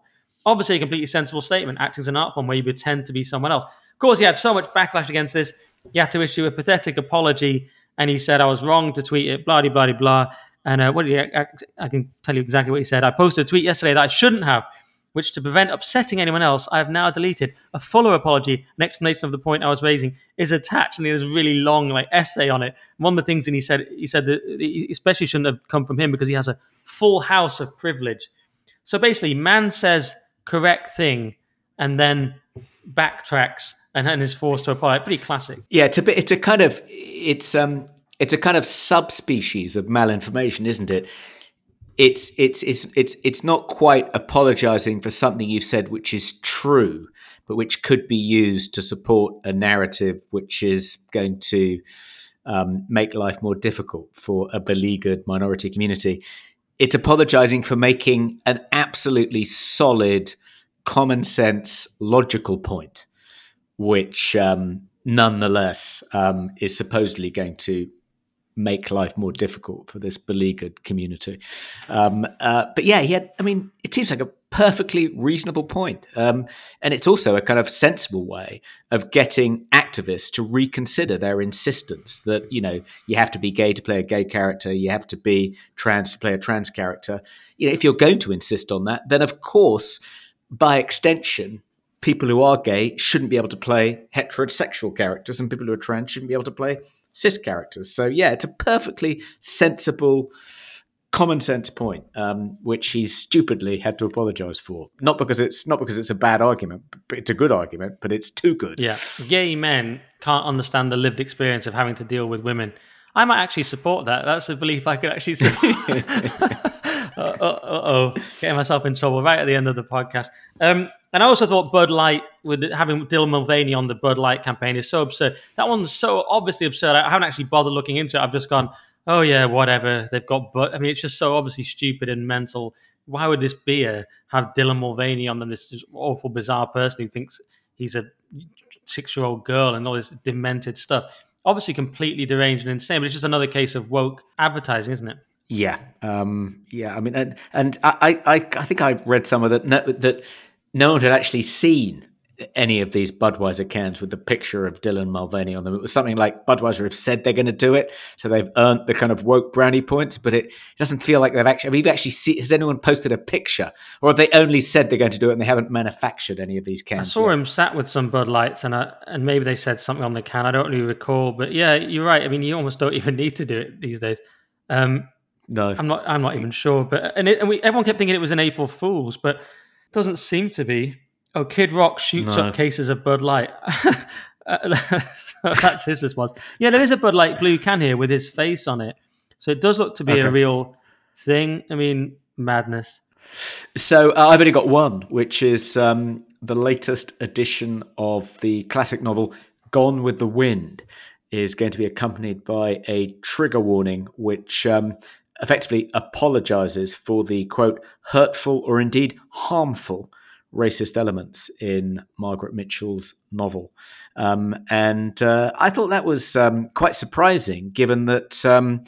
Obviously, a completely sensible statement. Acting Acting's an art form where you pretend to be someone else. Of course, he had so much backlash against this. He had to issue a pathetic apology and he said, I was wrong to tweet it, blah, blah, blah, blah. And uh, what did he, I, I, can tell you exactly what he said. I posted a tweet yesterday that I shouldn't have, which to prevent upsetting anyone else, I have now deleted. A fuller apology, an explanation of the point I was raising, is attached, and there's a really long like essay on it. One of the things, and he said, he said that he especially shouldn't have come from him because he has a full house of privilege. So basically, man says correct thing, and then backtracks and, and is forced to apply. Pretty classic. Yeah, it's a bit. it's a kind of it's um it's a kind of subspecies of malinformation, isn't it? It's it's it's it's it's not quite apologizing for something you've said which is true, but which could be used to support a narrative which is going to um, make life more difficult for a beleaguered minority community. It's apologizing for making an absolutely solid, common sense, logical point, which um, nonetheless um, is supposedly going to make life more difficult for this beleaguered community. Um, uh, but yeah, he had, I mean, it seems like a perfectly reasonable point. Um, and it's also a kind of sensible way of getting activists to reconsider their insistence that, you know, you have to be gay to play a gay character, you have to be trans to play a trans character. You know, if you're going to insist on that, then of course, by extension, people who are gay shouldn't be able to play heterosexual characters, and people who are trans shouldn't be able to play cis characters. So yeah, it's a perfectly sensible, common sense point, um, which he stupidly had to apologise for. Not because it's not because it's a bad argument, but it's a good argument, but it's too good. Yeah, gay men can't understand the lived experience of having to deal with women. I might actually support that. That's a belief I could actually support. uh oh, getting myself in trouble right at the end of the podcast. Um, and I also thought Bud Light, with having Dylan Mulvaney on the Bud Light campaign, is so absurd. That one's so obviously absurd. I haven't actually bothered looking into it. I've just gone, oh yeah, whatever. They've got Bud. I mean, it's just so obviously stupid and mental. Why would this beer have Dylan Mulvaney on them? This awful, bizarre person who thinks he's a six-year-old girl and all this demented stuff. Obviously, completely deranged and insane. But it's just another case of woke advertising, isn't it? Yeah, um, yeah. I mean, and and I, I, I think I read somewhere that that no one had actually seen any of these Budweiser cans with the picture of Dylan Mulvaney on them. It was something like Budweiser have said they're going to do it, so they've earned the kind of woke brownie points. But it doesn't feel like they've actually. Have you actually see? Has anyone posted a picture, or have they only said they're going to do it and they haven't manufactured any of these cans? I saw yet? him sat with some Bud Lights, and I, and maybe they said something on the can. I don't really recall, but yeah, you're right. I mean, you almost don't even need to do it these days. Um, no, I'm not. I'm not even sure. But and, it, and we, everyone kept thinking it was an April Fool's, but it doesn't seem to be. Oh, Kid Rock shoots No. up cases of Bud Light. That's his response. Yeah, there is a Bud Light blue can here with his face on it, so it does look to be Okay. a real thing. I mean, madness. So uh, I've only got one, which is um, the latest edition of the classic novel Gone with the Wind. Is going to be accompanied by a trigger warning, which um, effectively apologizes for the quote hurtful or indeed harmful racist elements in Margaret Mitchell's novel. Um, and uh, I thought that was um, quite surprising, given that um,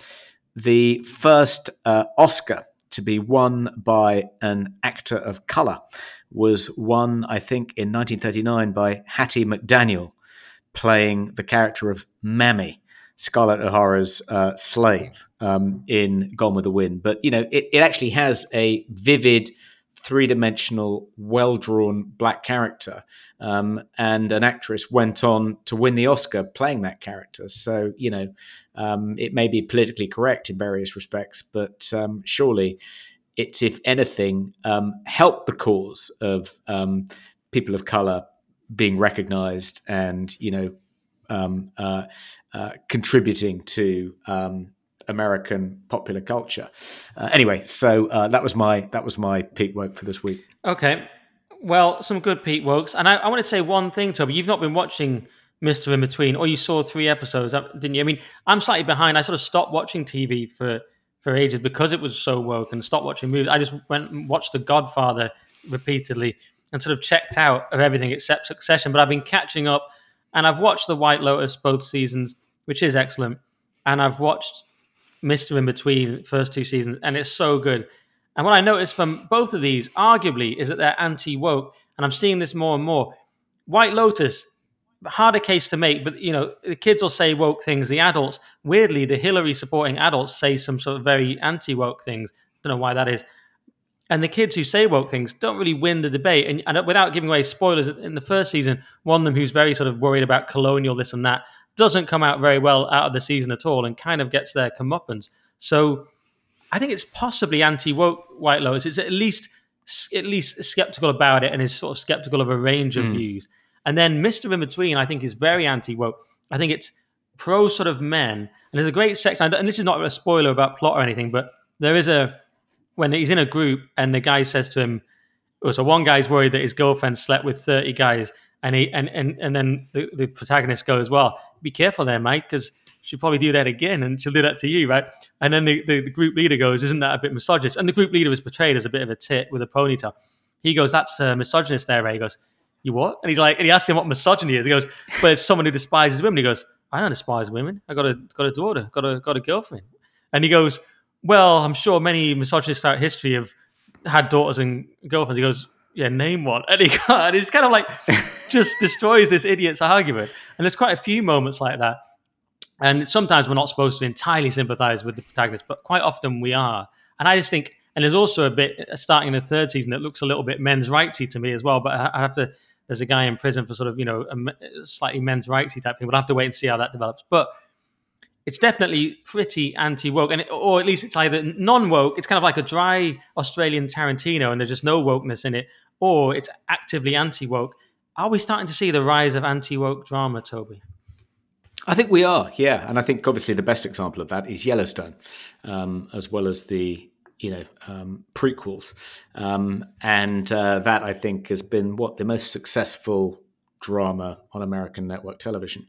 the first uh, Oscar to be won by an actor of color was won, I think, in 1939 by Hattie McDaniel, playing the character of Mammy, Scarlett O'Hara's uh, slave um, in Gone with the Wind. But, you know, it, it actually has a vivid, three dimensional, well drawn black character. Um, and an actress went on to win the Oscar playing that character. So, you know, um, it may be politically correct in various respects, but um, surely it's, if anything, um, helped the cause of um, people of color being recognized and, you know, um, uh, uh, contributing to American popular culture. Uh, anyway, so uh, that was my that was my peak woke for this week. Okay. Well, some good Peak Wokes. And I, I want to say one thing, Toby. You've not been watching Mr. In Between, or you saw three episodes, uh, didn't you? I mean, I'm slightly behind. I sort of stopped watching TV for for ages because it was so woke and stopped watching movies. I just went and watched The Godfather repeatedly and sort of checked out of everything except Succession. But I've been catching up and I've watched The White Lotus both seasons, which is excellent. And I've watched Mr. In Between first two seasons, and it's so good. And what I noticed from both of these, arguably, is that they're anti woke. And I'm seeing this more and more. White Lotus, harder case to make, but you know, the kids will say woke things. The adults, weirdly, the Hillary supporting adults say some sort of very anti woke things. Don't know why that is. And the kids who say woke things don't really win the debate. And, and without giving away spoilers, in the first season, one of them who's very sort of worried about colonial this and that doesn't come out very well out of the season at all and kind of gets their comeuppance. So I think it's possibly anti woke White Lotus. It's at least at least skeptical about it and is sort of skeptical of a range of mm. views. And then Mr. In Between, I think, is very anti woke. I think it's pro sort of men. And there's a great section, and this is not a spoiler about plot or anything, but there is a, when he's in a group and the guy says to him, oh, so one guy's worried that his girlfriend slept with 30 guys. And he and, and, and then the, the protagonist goes, Well, be careful there, mate, because she'll probably do that again and she'll do that to you, right? And then the, the, the, group leader goes, Isn't that a bit misogynist? And the group leader is portrayed as a bit of a tit with a ponytail. He goes, That's uh, misogynist there. He goes, You what? And he's like, and he asks him what misogyny is. He goes, Well, it's someone who despises women. He goes, I don't despise women. I got a got a daughter, got a got a girlfriend. And he goes, Well, I'm sure many misogynists throughout history have had daughters and girlfriends. He goes, Yeah, name one. And he and he's kind of like just destroys this idiot's argument. And there's quite a few moments like that. And sometimes we're not supposed to entirely sympathize with the protagonist, but quite often we are. And I just think, and there's also a bit uh, starting in the third season that looks a little bit men's rightsy to me as well. But I have to, there's a guy in prison for sort of, you know, a slightly men's rightsy type thing. I have to wait and see how that develops. But it's definitely pretty anti woke, and it, or at least it's either non woke. It's kind of like a dry Australian Tarantino, and there's just no wokeness in it, or it's actively anti woke. Are we starting to see the rise of anti woke drama, Toby? I think we are, yeah, and I think obviously the best example of that is Yellowstone, um, as well as the you know um, prequels, um, and uh, that I think has been what the most successful drama on American network television,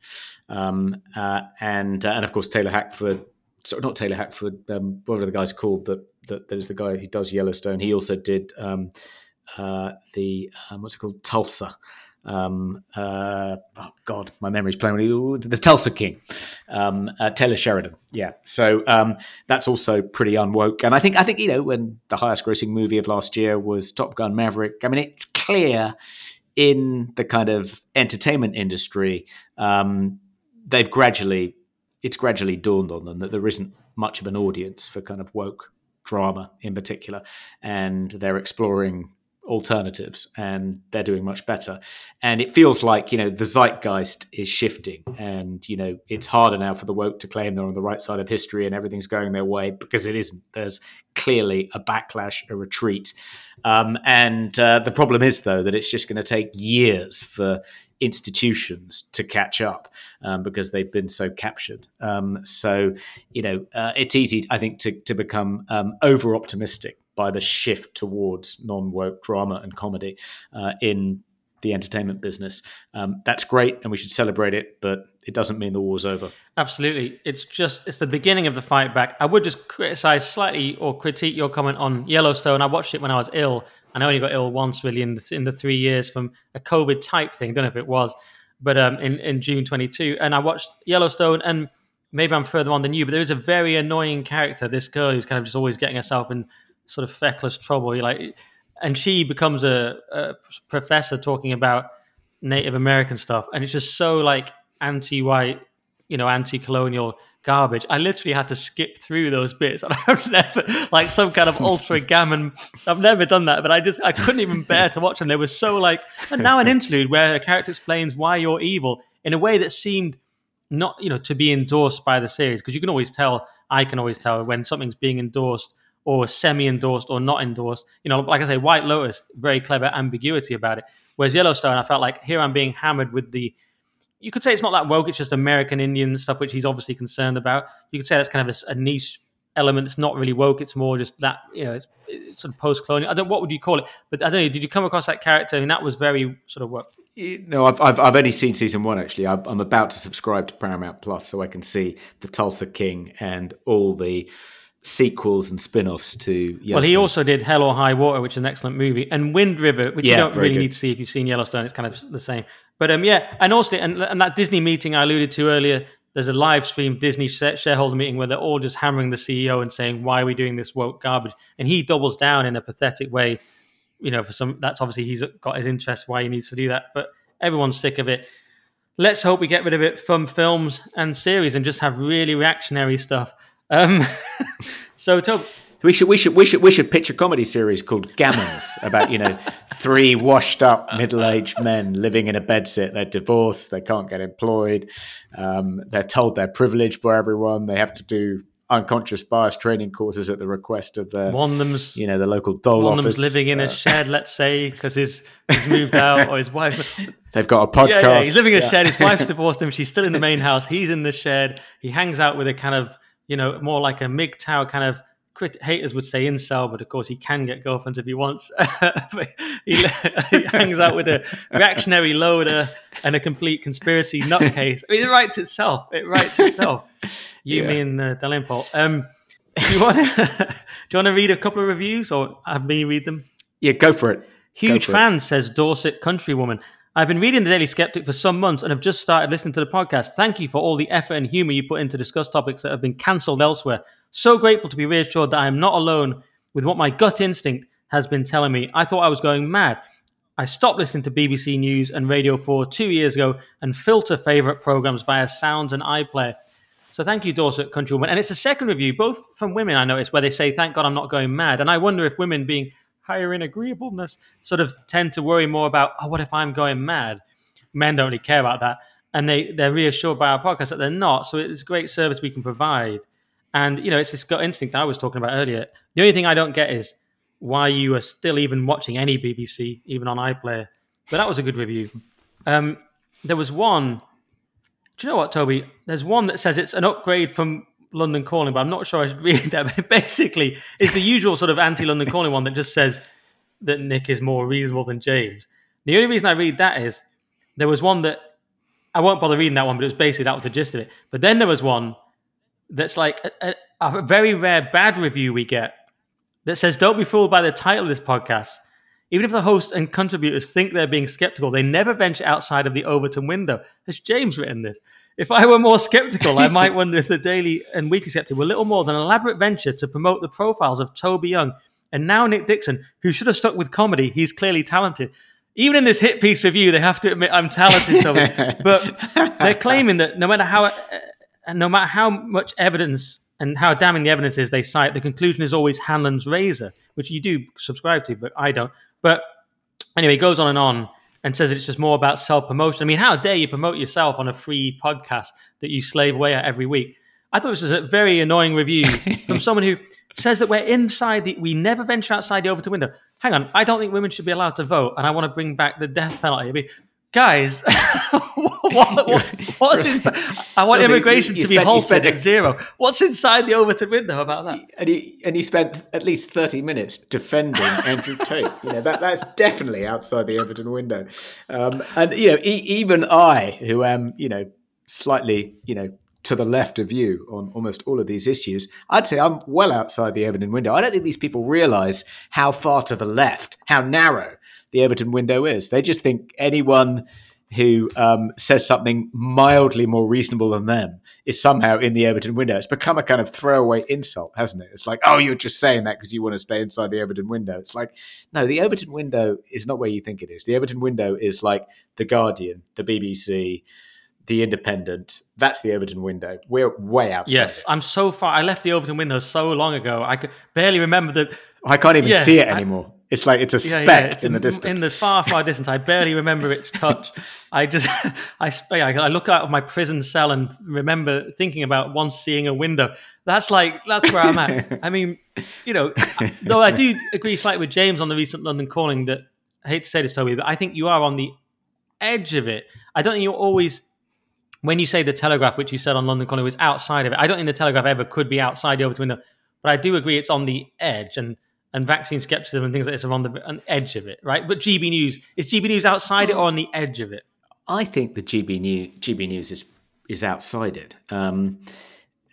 um, uh, and uh, and of course Taylor Hackford. Sorry, not Taylor Hackford. Um, what are the guys called? That that that is the guy who does Yellowstone. He also did um, uh, the what's it called Tulsa, um, uh, oh God, my memory's playing with the Tulsa King, um, uh, Taylor Sheridan. Yeah, so um, that's also pretty unwoke. And I think I think you know when the highest grossing movie of last year was Top Gun Maverick. I mean, it's clear in the kind of entertainment industry um, they've gradually it's gradually dawned on them that there isn't much of an audience for kind of woke drama in particular, and they're exploring alternatives and they're doing much better. And it feels like you know the zeitgeist is shifting and you know it's harder now for the woke to claim they're on the right side of history and everything's going their way because it isn't. There's clearly a backlash a retreat. Um, and uh, the problem is though that it's just going to take years for institutions to catch up um, because they've been so captured. Um, so, you know, uh, it's easy, I think, to, to become um, over optimistic by the shift towards non woke drama and comedy uh, in the entertainment business. Um, that's great, and we should celebrate it. But it doesn't mean the war's over. Absolutely, it's just it's the beginning of the fight back. I would just criticize slightly or critique your comment on Yellowstone. I watched it when I was ill, and I only got ill once really in the, in the three years from a COVID type thing. Don't know if it was, but um, in in June 22, and I watched Yellowstone and. Maybe I'm further on than you, but there is a very annoying character. This girl who's kind of just always getting herself in sort of feckless trouble. You're like, and she becomes a, a professor talking about Native American stuff, and it's just so like anti-white, you know, anti-colonial garbage. I literally had to skip through those bits, and I've never like some kind of ultra gammon. I've never done that, but I just I couldn't even bear to watch them. They were so like, and now an interlude where a character explains why you're evil in a way that seemed not you know to be endorsed by the series because you can always tell. I can always tell when something's being endorsed or semi-endorsed or not endorsed. You know, like I say, White Lotus, very clever ambiguity about it. Whereas Yellowstone, I felt like here I'm being hammered with the. You could say it's not that woke; it's just American Indian stuff, which he's obviously concerned about. You could say that's kind of a, a niche element. It's not really woke; it's more just that you know, it's, it's sort of post-colonial. I don't. What would you call it? But I don't know. Did you come across that character? I mean, that was very sort of woke. No, I've, I've, I've only seen season one actually. I'm about to subscribe to Paramount Plus so I can see the Tulsa King and all the sequels and spin-offs to well he also did hell or high water which is an excellent movie and wind river which Yeah, you don't really good. need to see if you've seen yellowstone it's kind of the same. But um yeah and also and, and that disney meeting i alluded to earlier there's a live stream disney shareholder meeting where they're all just hammering the ceo and saying why are we doing this woke garbage? And he doubles down in a pathetic way you know for some that's obviously he's got his interest why he needs to do that but everyone's sick of it. Let's hope we get rid of it from films and series and just have really reactionary stuff um so We should we should we should we should pitch a comedy series called Gammons about you know three washed up middle aged men living in a bedsit. They're divorced. They can't get employed. Um, they're told they're privileged by everyone. They have to do unconscious bias training courses at the request of the one them's you know the local dole one of office. them's living in a Uh, shed, let's say, because his he's moved out or his wife. they've got a podcast. Yeah, yeah, he's living in a Yeah. shed. His wife's divorced him. She's still in the main house. He's in the shed. He hangs out with a kind of you know more like a MGTOW kind of. Crit- haters would say incel, but of course he can get girlfriends if he wants. He, he hangs out with a reactionary loader and a complete conspiracy nutcase. I mean, it writes itself. It writes itself. You, Yeah. me, and uh, Dalrymple. Um, do you want to? do you want to read a couple of reviews, or have me read them? Yeah, go for it. Huge for it. fan, says Dorset Countrywoman. I've been reading the Daily Sceptic for some months and have just started listening to the podcast. Thank you for all the effort and humour you put in to discuss topics that have been cancelled elsewhere. So grateful to be reassured that I am not alone with what my gut instinct has been telling me. I thought I was going mad. I stopped listening to BBC News and Radio 4 two years ago and filter favourite programmes via Sounds and iPlayer. So thank you, Dorset Countrywoman. And it's a second review, both from women, I noticed, where they say, thank God I'm not going mad. And I wonder if women being higher in agreeableness sort of tend to worry more about, oh, what if I'm going mad? Men don't really care about that. And they, they're reassured by our podcast that they're not. So it's a great service we can provide. And, you know, it's this gut instinct I was talking about earlier. The only thing I don't get is why you are still even watching any BBC, even on iPlayer. But that was a good review. Um, there was one. Do you know what, Toby? There's one that says it's an upgrade from London Calling, but I'm not sure I should read that. But basically, it's the usual sort of anti-London Calling one that just says that Nick is more reasonable than James. The only reason I read that is there was one that I won't bother reading that one, but it was basically that was the gist of it. But then there was one that's like a, a, a very rare bad review we get that says, "Don't be fooled by the title of this podcast." Even if the host and contributors think they're being skeptical, they never venture outside of the Overton window. Has James written this? If I were more skeptical, I might wonder if the Daily and Weekly Sceptic were little more than an elaborate venture to promote the profiles of Toby Young and now Nick Dixon, who should have stuck with comedy. He's clearly talented. Even in this hit piece review, they have to admit I'm talented, Toby. but they're claiming that no matter how, uh, no matter how much evidence and how damning the evidence is they cite, the conclusion is always Hanlon's razor, which you do subscribe to, but I don't. But anyway, he goes on and on and says it's just more about self promotion. I mean, how dare you promote yourself on a free podcast that you slave away at every week? I thought this was a very annoying review from someone who says that we're inside the, we never venture outside the Overton window. Hang on, I don't think women should be allowed to vote, and I want to bring back the death penalty. I mean, guys, what, what, what's inside? I want Listen, you- immigration you to be spent- you halted at zero. What's inside the Overton window about that? and you and you spent at least thirty minutes defending Andrew Tate. You know that that's definitely outside the Overton window. Um, and you know, e- even I, who am you know slightly you know to the left of you on almost all of these issues, I'd say I'm well outside the Overton window. I don't think these people realise how far to the left, how narrow the Overton window is. They just think anyone who um, says something mildly more reasonable than them is somehow in the Overton window. It's become a kind of throwaway insult, hasn't it? It's like, oh, you're just saying that because you want to stay inside the Overton window. It's like, no, the Overton window is not where you think it is. The Overton window is like the Guardian, the BBC, the Independent. That's the Overton window. We're way outside. Yes, it. I'm so far. I left the Overton window so long ago. I could barely remember that. I can't even Yeah, see it I- anymore. It's like it's a yeah, speck yeah, it's in the distance. In the far, far distance, I barely remember its touch. I just, I, I look out of my prison cell and remember thinking about once seeing a window. That's like that's where I'm at. I mean, you know, though I do agree slightly with James on the recent London calling that I hate to say this, Toby, but I think you are on the edge of it. I don't think you're always. When you say the Telegraph, which you said on London Calling was outside of it, I don't think the Telegraph ever could be outside the Overton window, but I do agree it's on the edge. And and vaccine skepticism and things like this are on the on edge of it, right? But GB News is GB News outside it or on the edge of it? I think the GB News, GB News is is outside it. Um,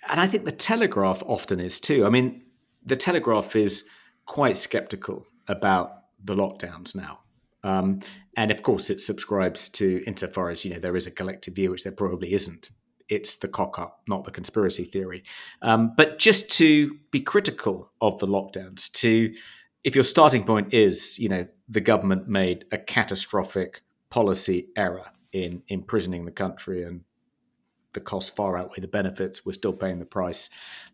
and I think the Telegraph often is too. I mean, the Telegraph is quite skeptical about the lockdowns now. Um, and of course, it subscribes to, insofar as you know, there is a collective view, which there probably isn't. It's the cock up, not the conspiracy theory. Um, but just to be critical of the lockdowns, to if your starting point is, you know, the government made a catastrophic policy error in imprisoning the country and the costs far outweigh the benefits. We're still paying the price.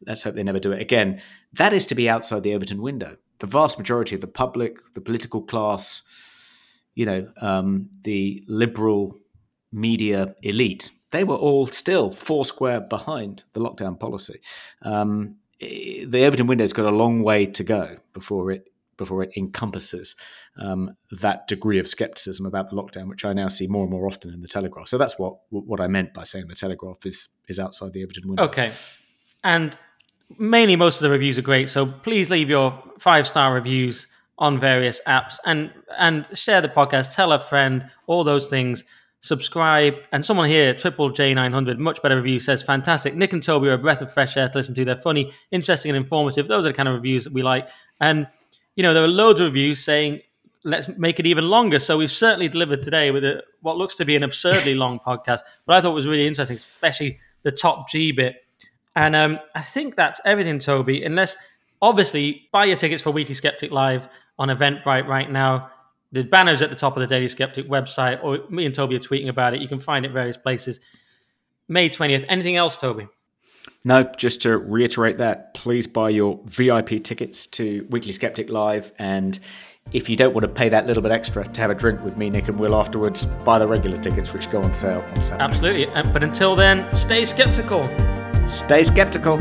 Let's hope they never do it again. That is to be outside the Overton window. The vast majority of the public, the political class, you know, um, the liberal media elite, they were all still foursquare behind the lockdown policy. Um, the Overton window's got a long way to go before it before it encompasses um, that degree of skepticism about the lockdown, which I now see more and more often in the Telegraph. So that's what what I meant by saying the Telegraph is is outside the Overton window. Okay, and mainly most of the reviews are great. So please leave your five star reviews on various apps and and share the podcast. Tell a friend. All those things. Subscribe and someone here, Triple J nine hundred, much better review says fantastic. Nick and Toby are a breath of fresh air to listen to. They're funny, interesting, and informative. Those are the kind of reviews that we like. And you know, there are loads of reviews saying let's make it even longer. So we've certainly delivered today with a, what looks to be an absurdly long podcast, but I thought was really interesting, especially the top G bit. And um, I think that's everything, Toby. Unless, obviously, buy your tickets for Weekly Sceptic Live on Eventbrite right now. The banner's at the top of the Daily Sceptic website, or me and Toby are tweeting about it. You can find it various places. May 20th. Anything else, Toby? No, just to reiterate that, please buy your VIP tickets to Weekly Sceptic Live. And if you don't want to pay that little bit extra to have a drink with me, Nick and Will afterwards, buy the regular tickets, which go on sale on Saturday. Absolutely. Uh, but until then, stay skeptical. Stay skeptical.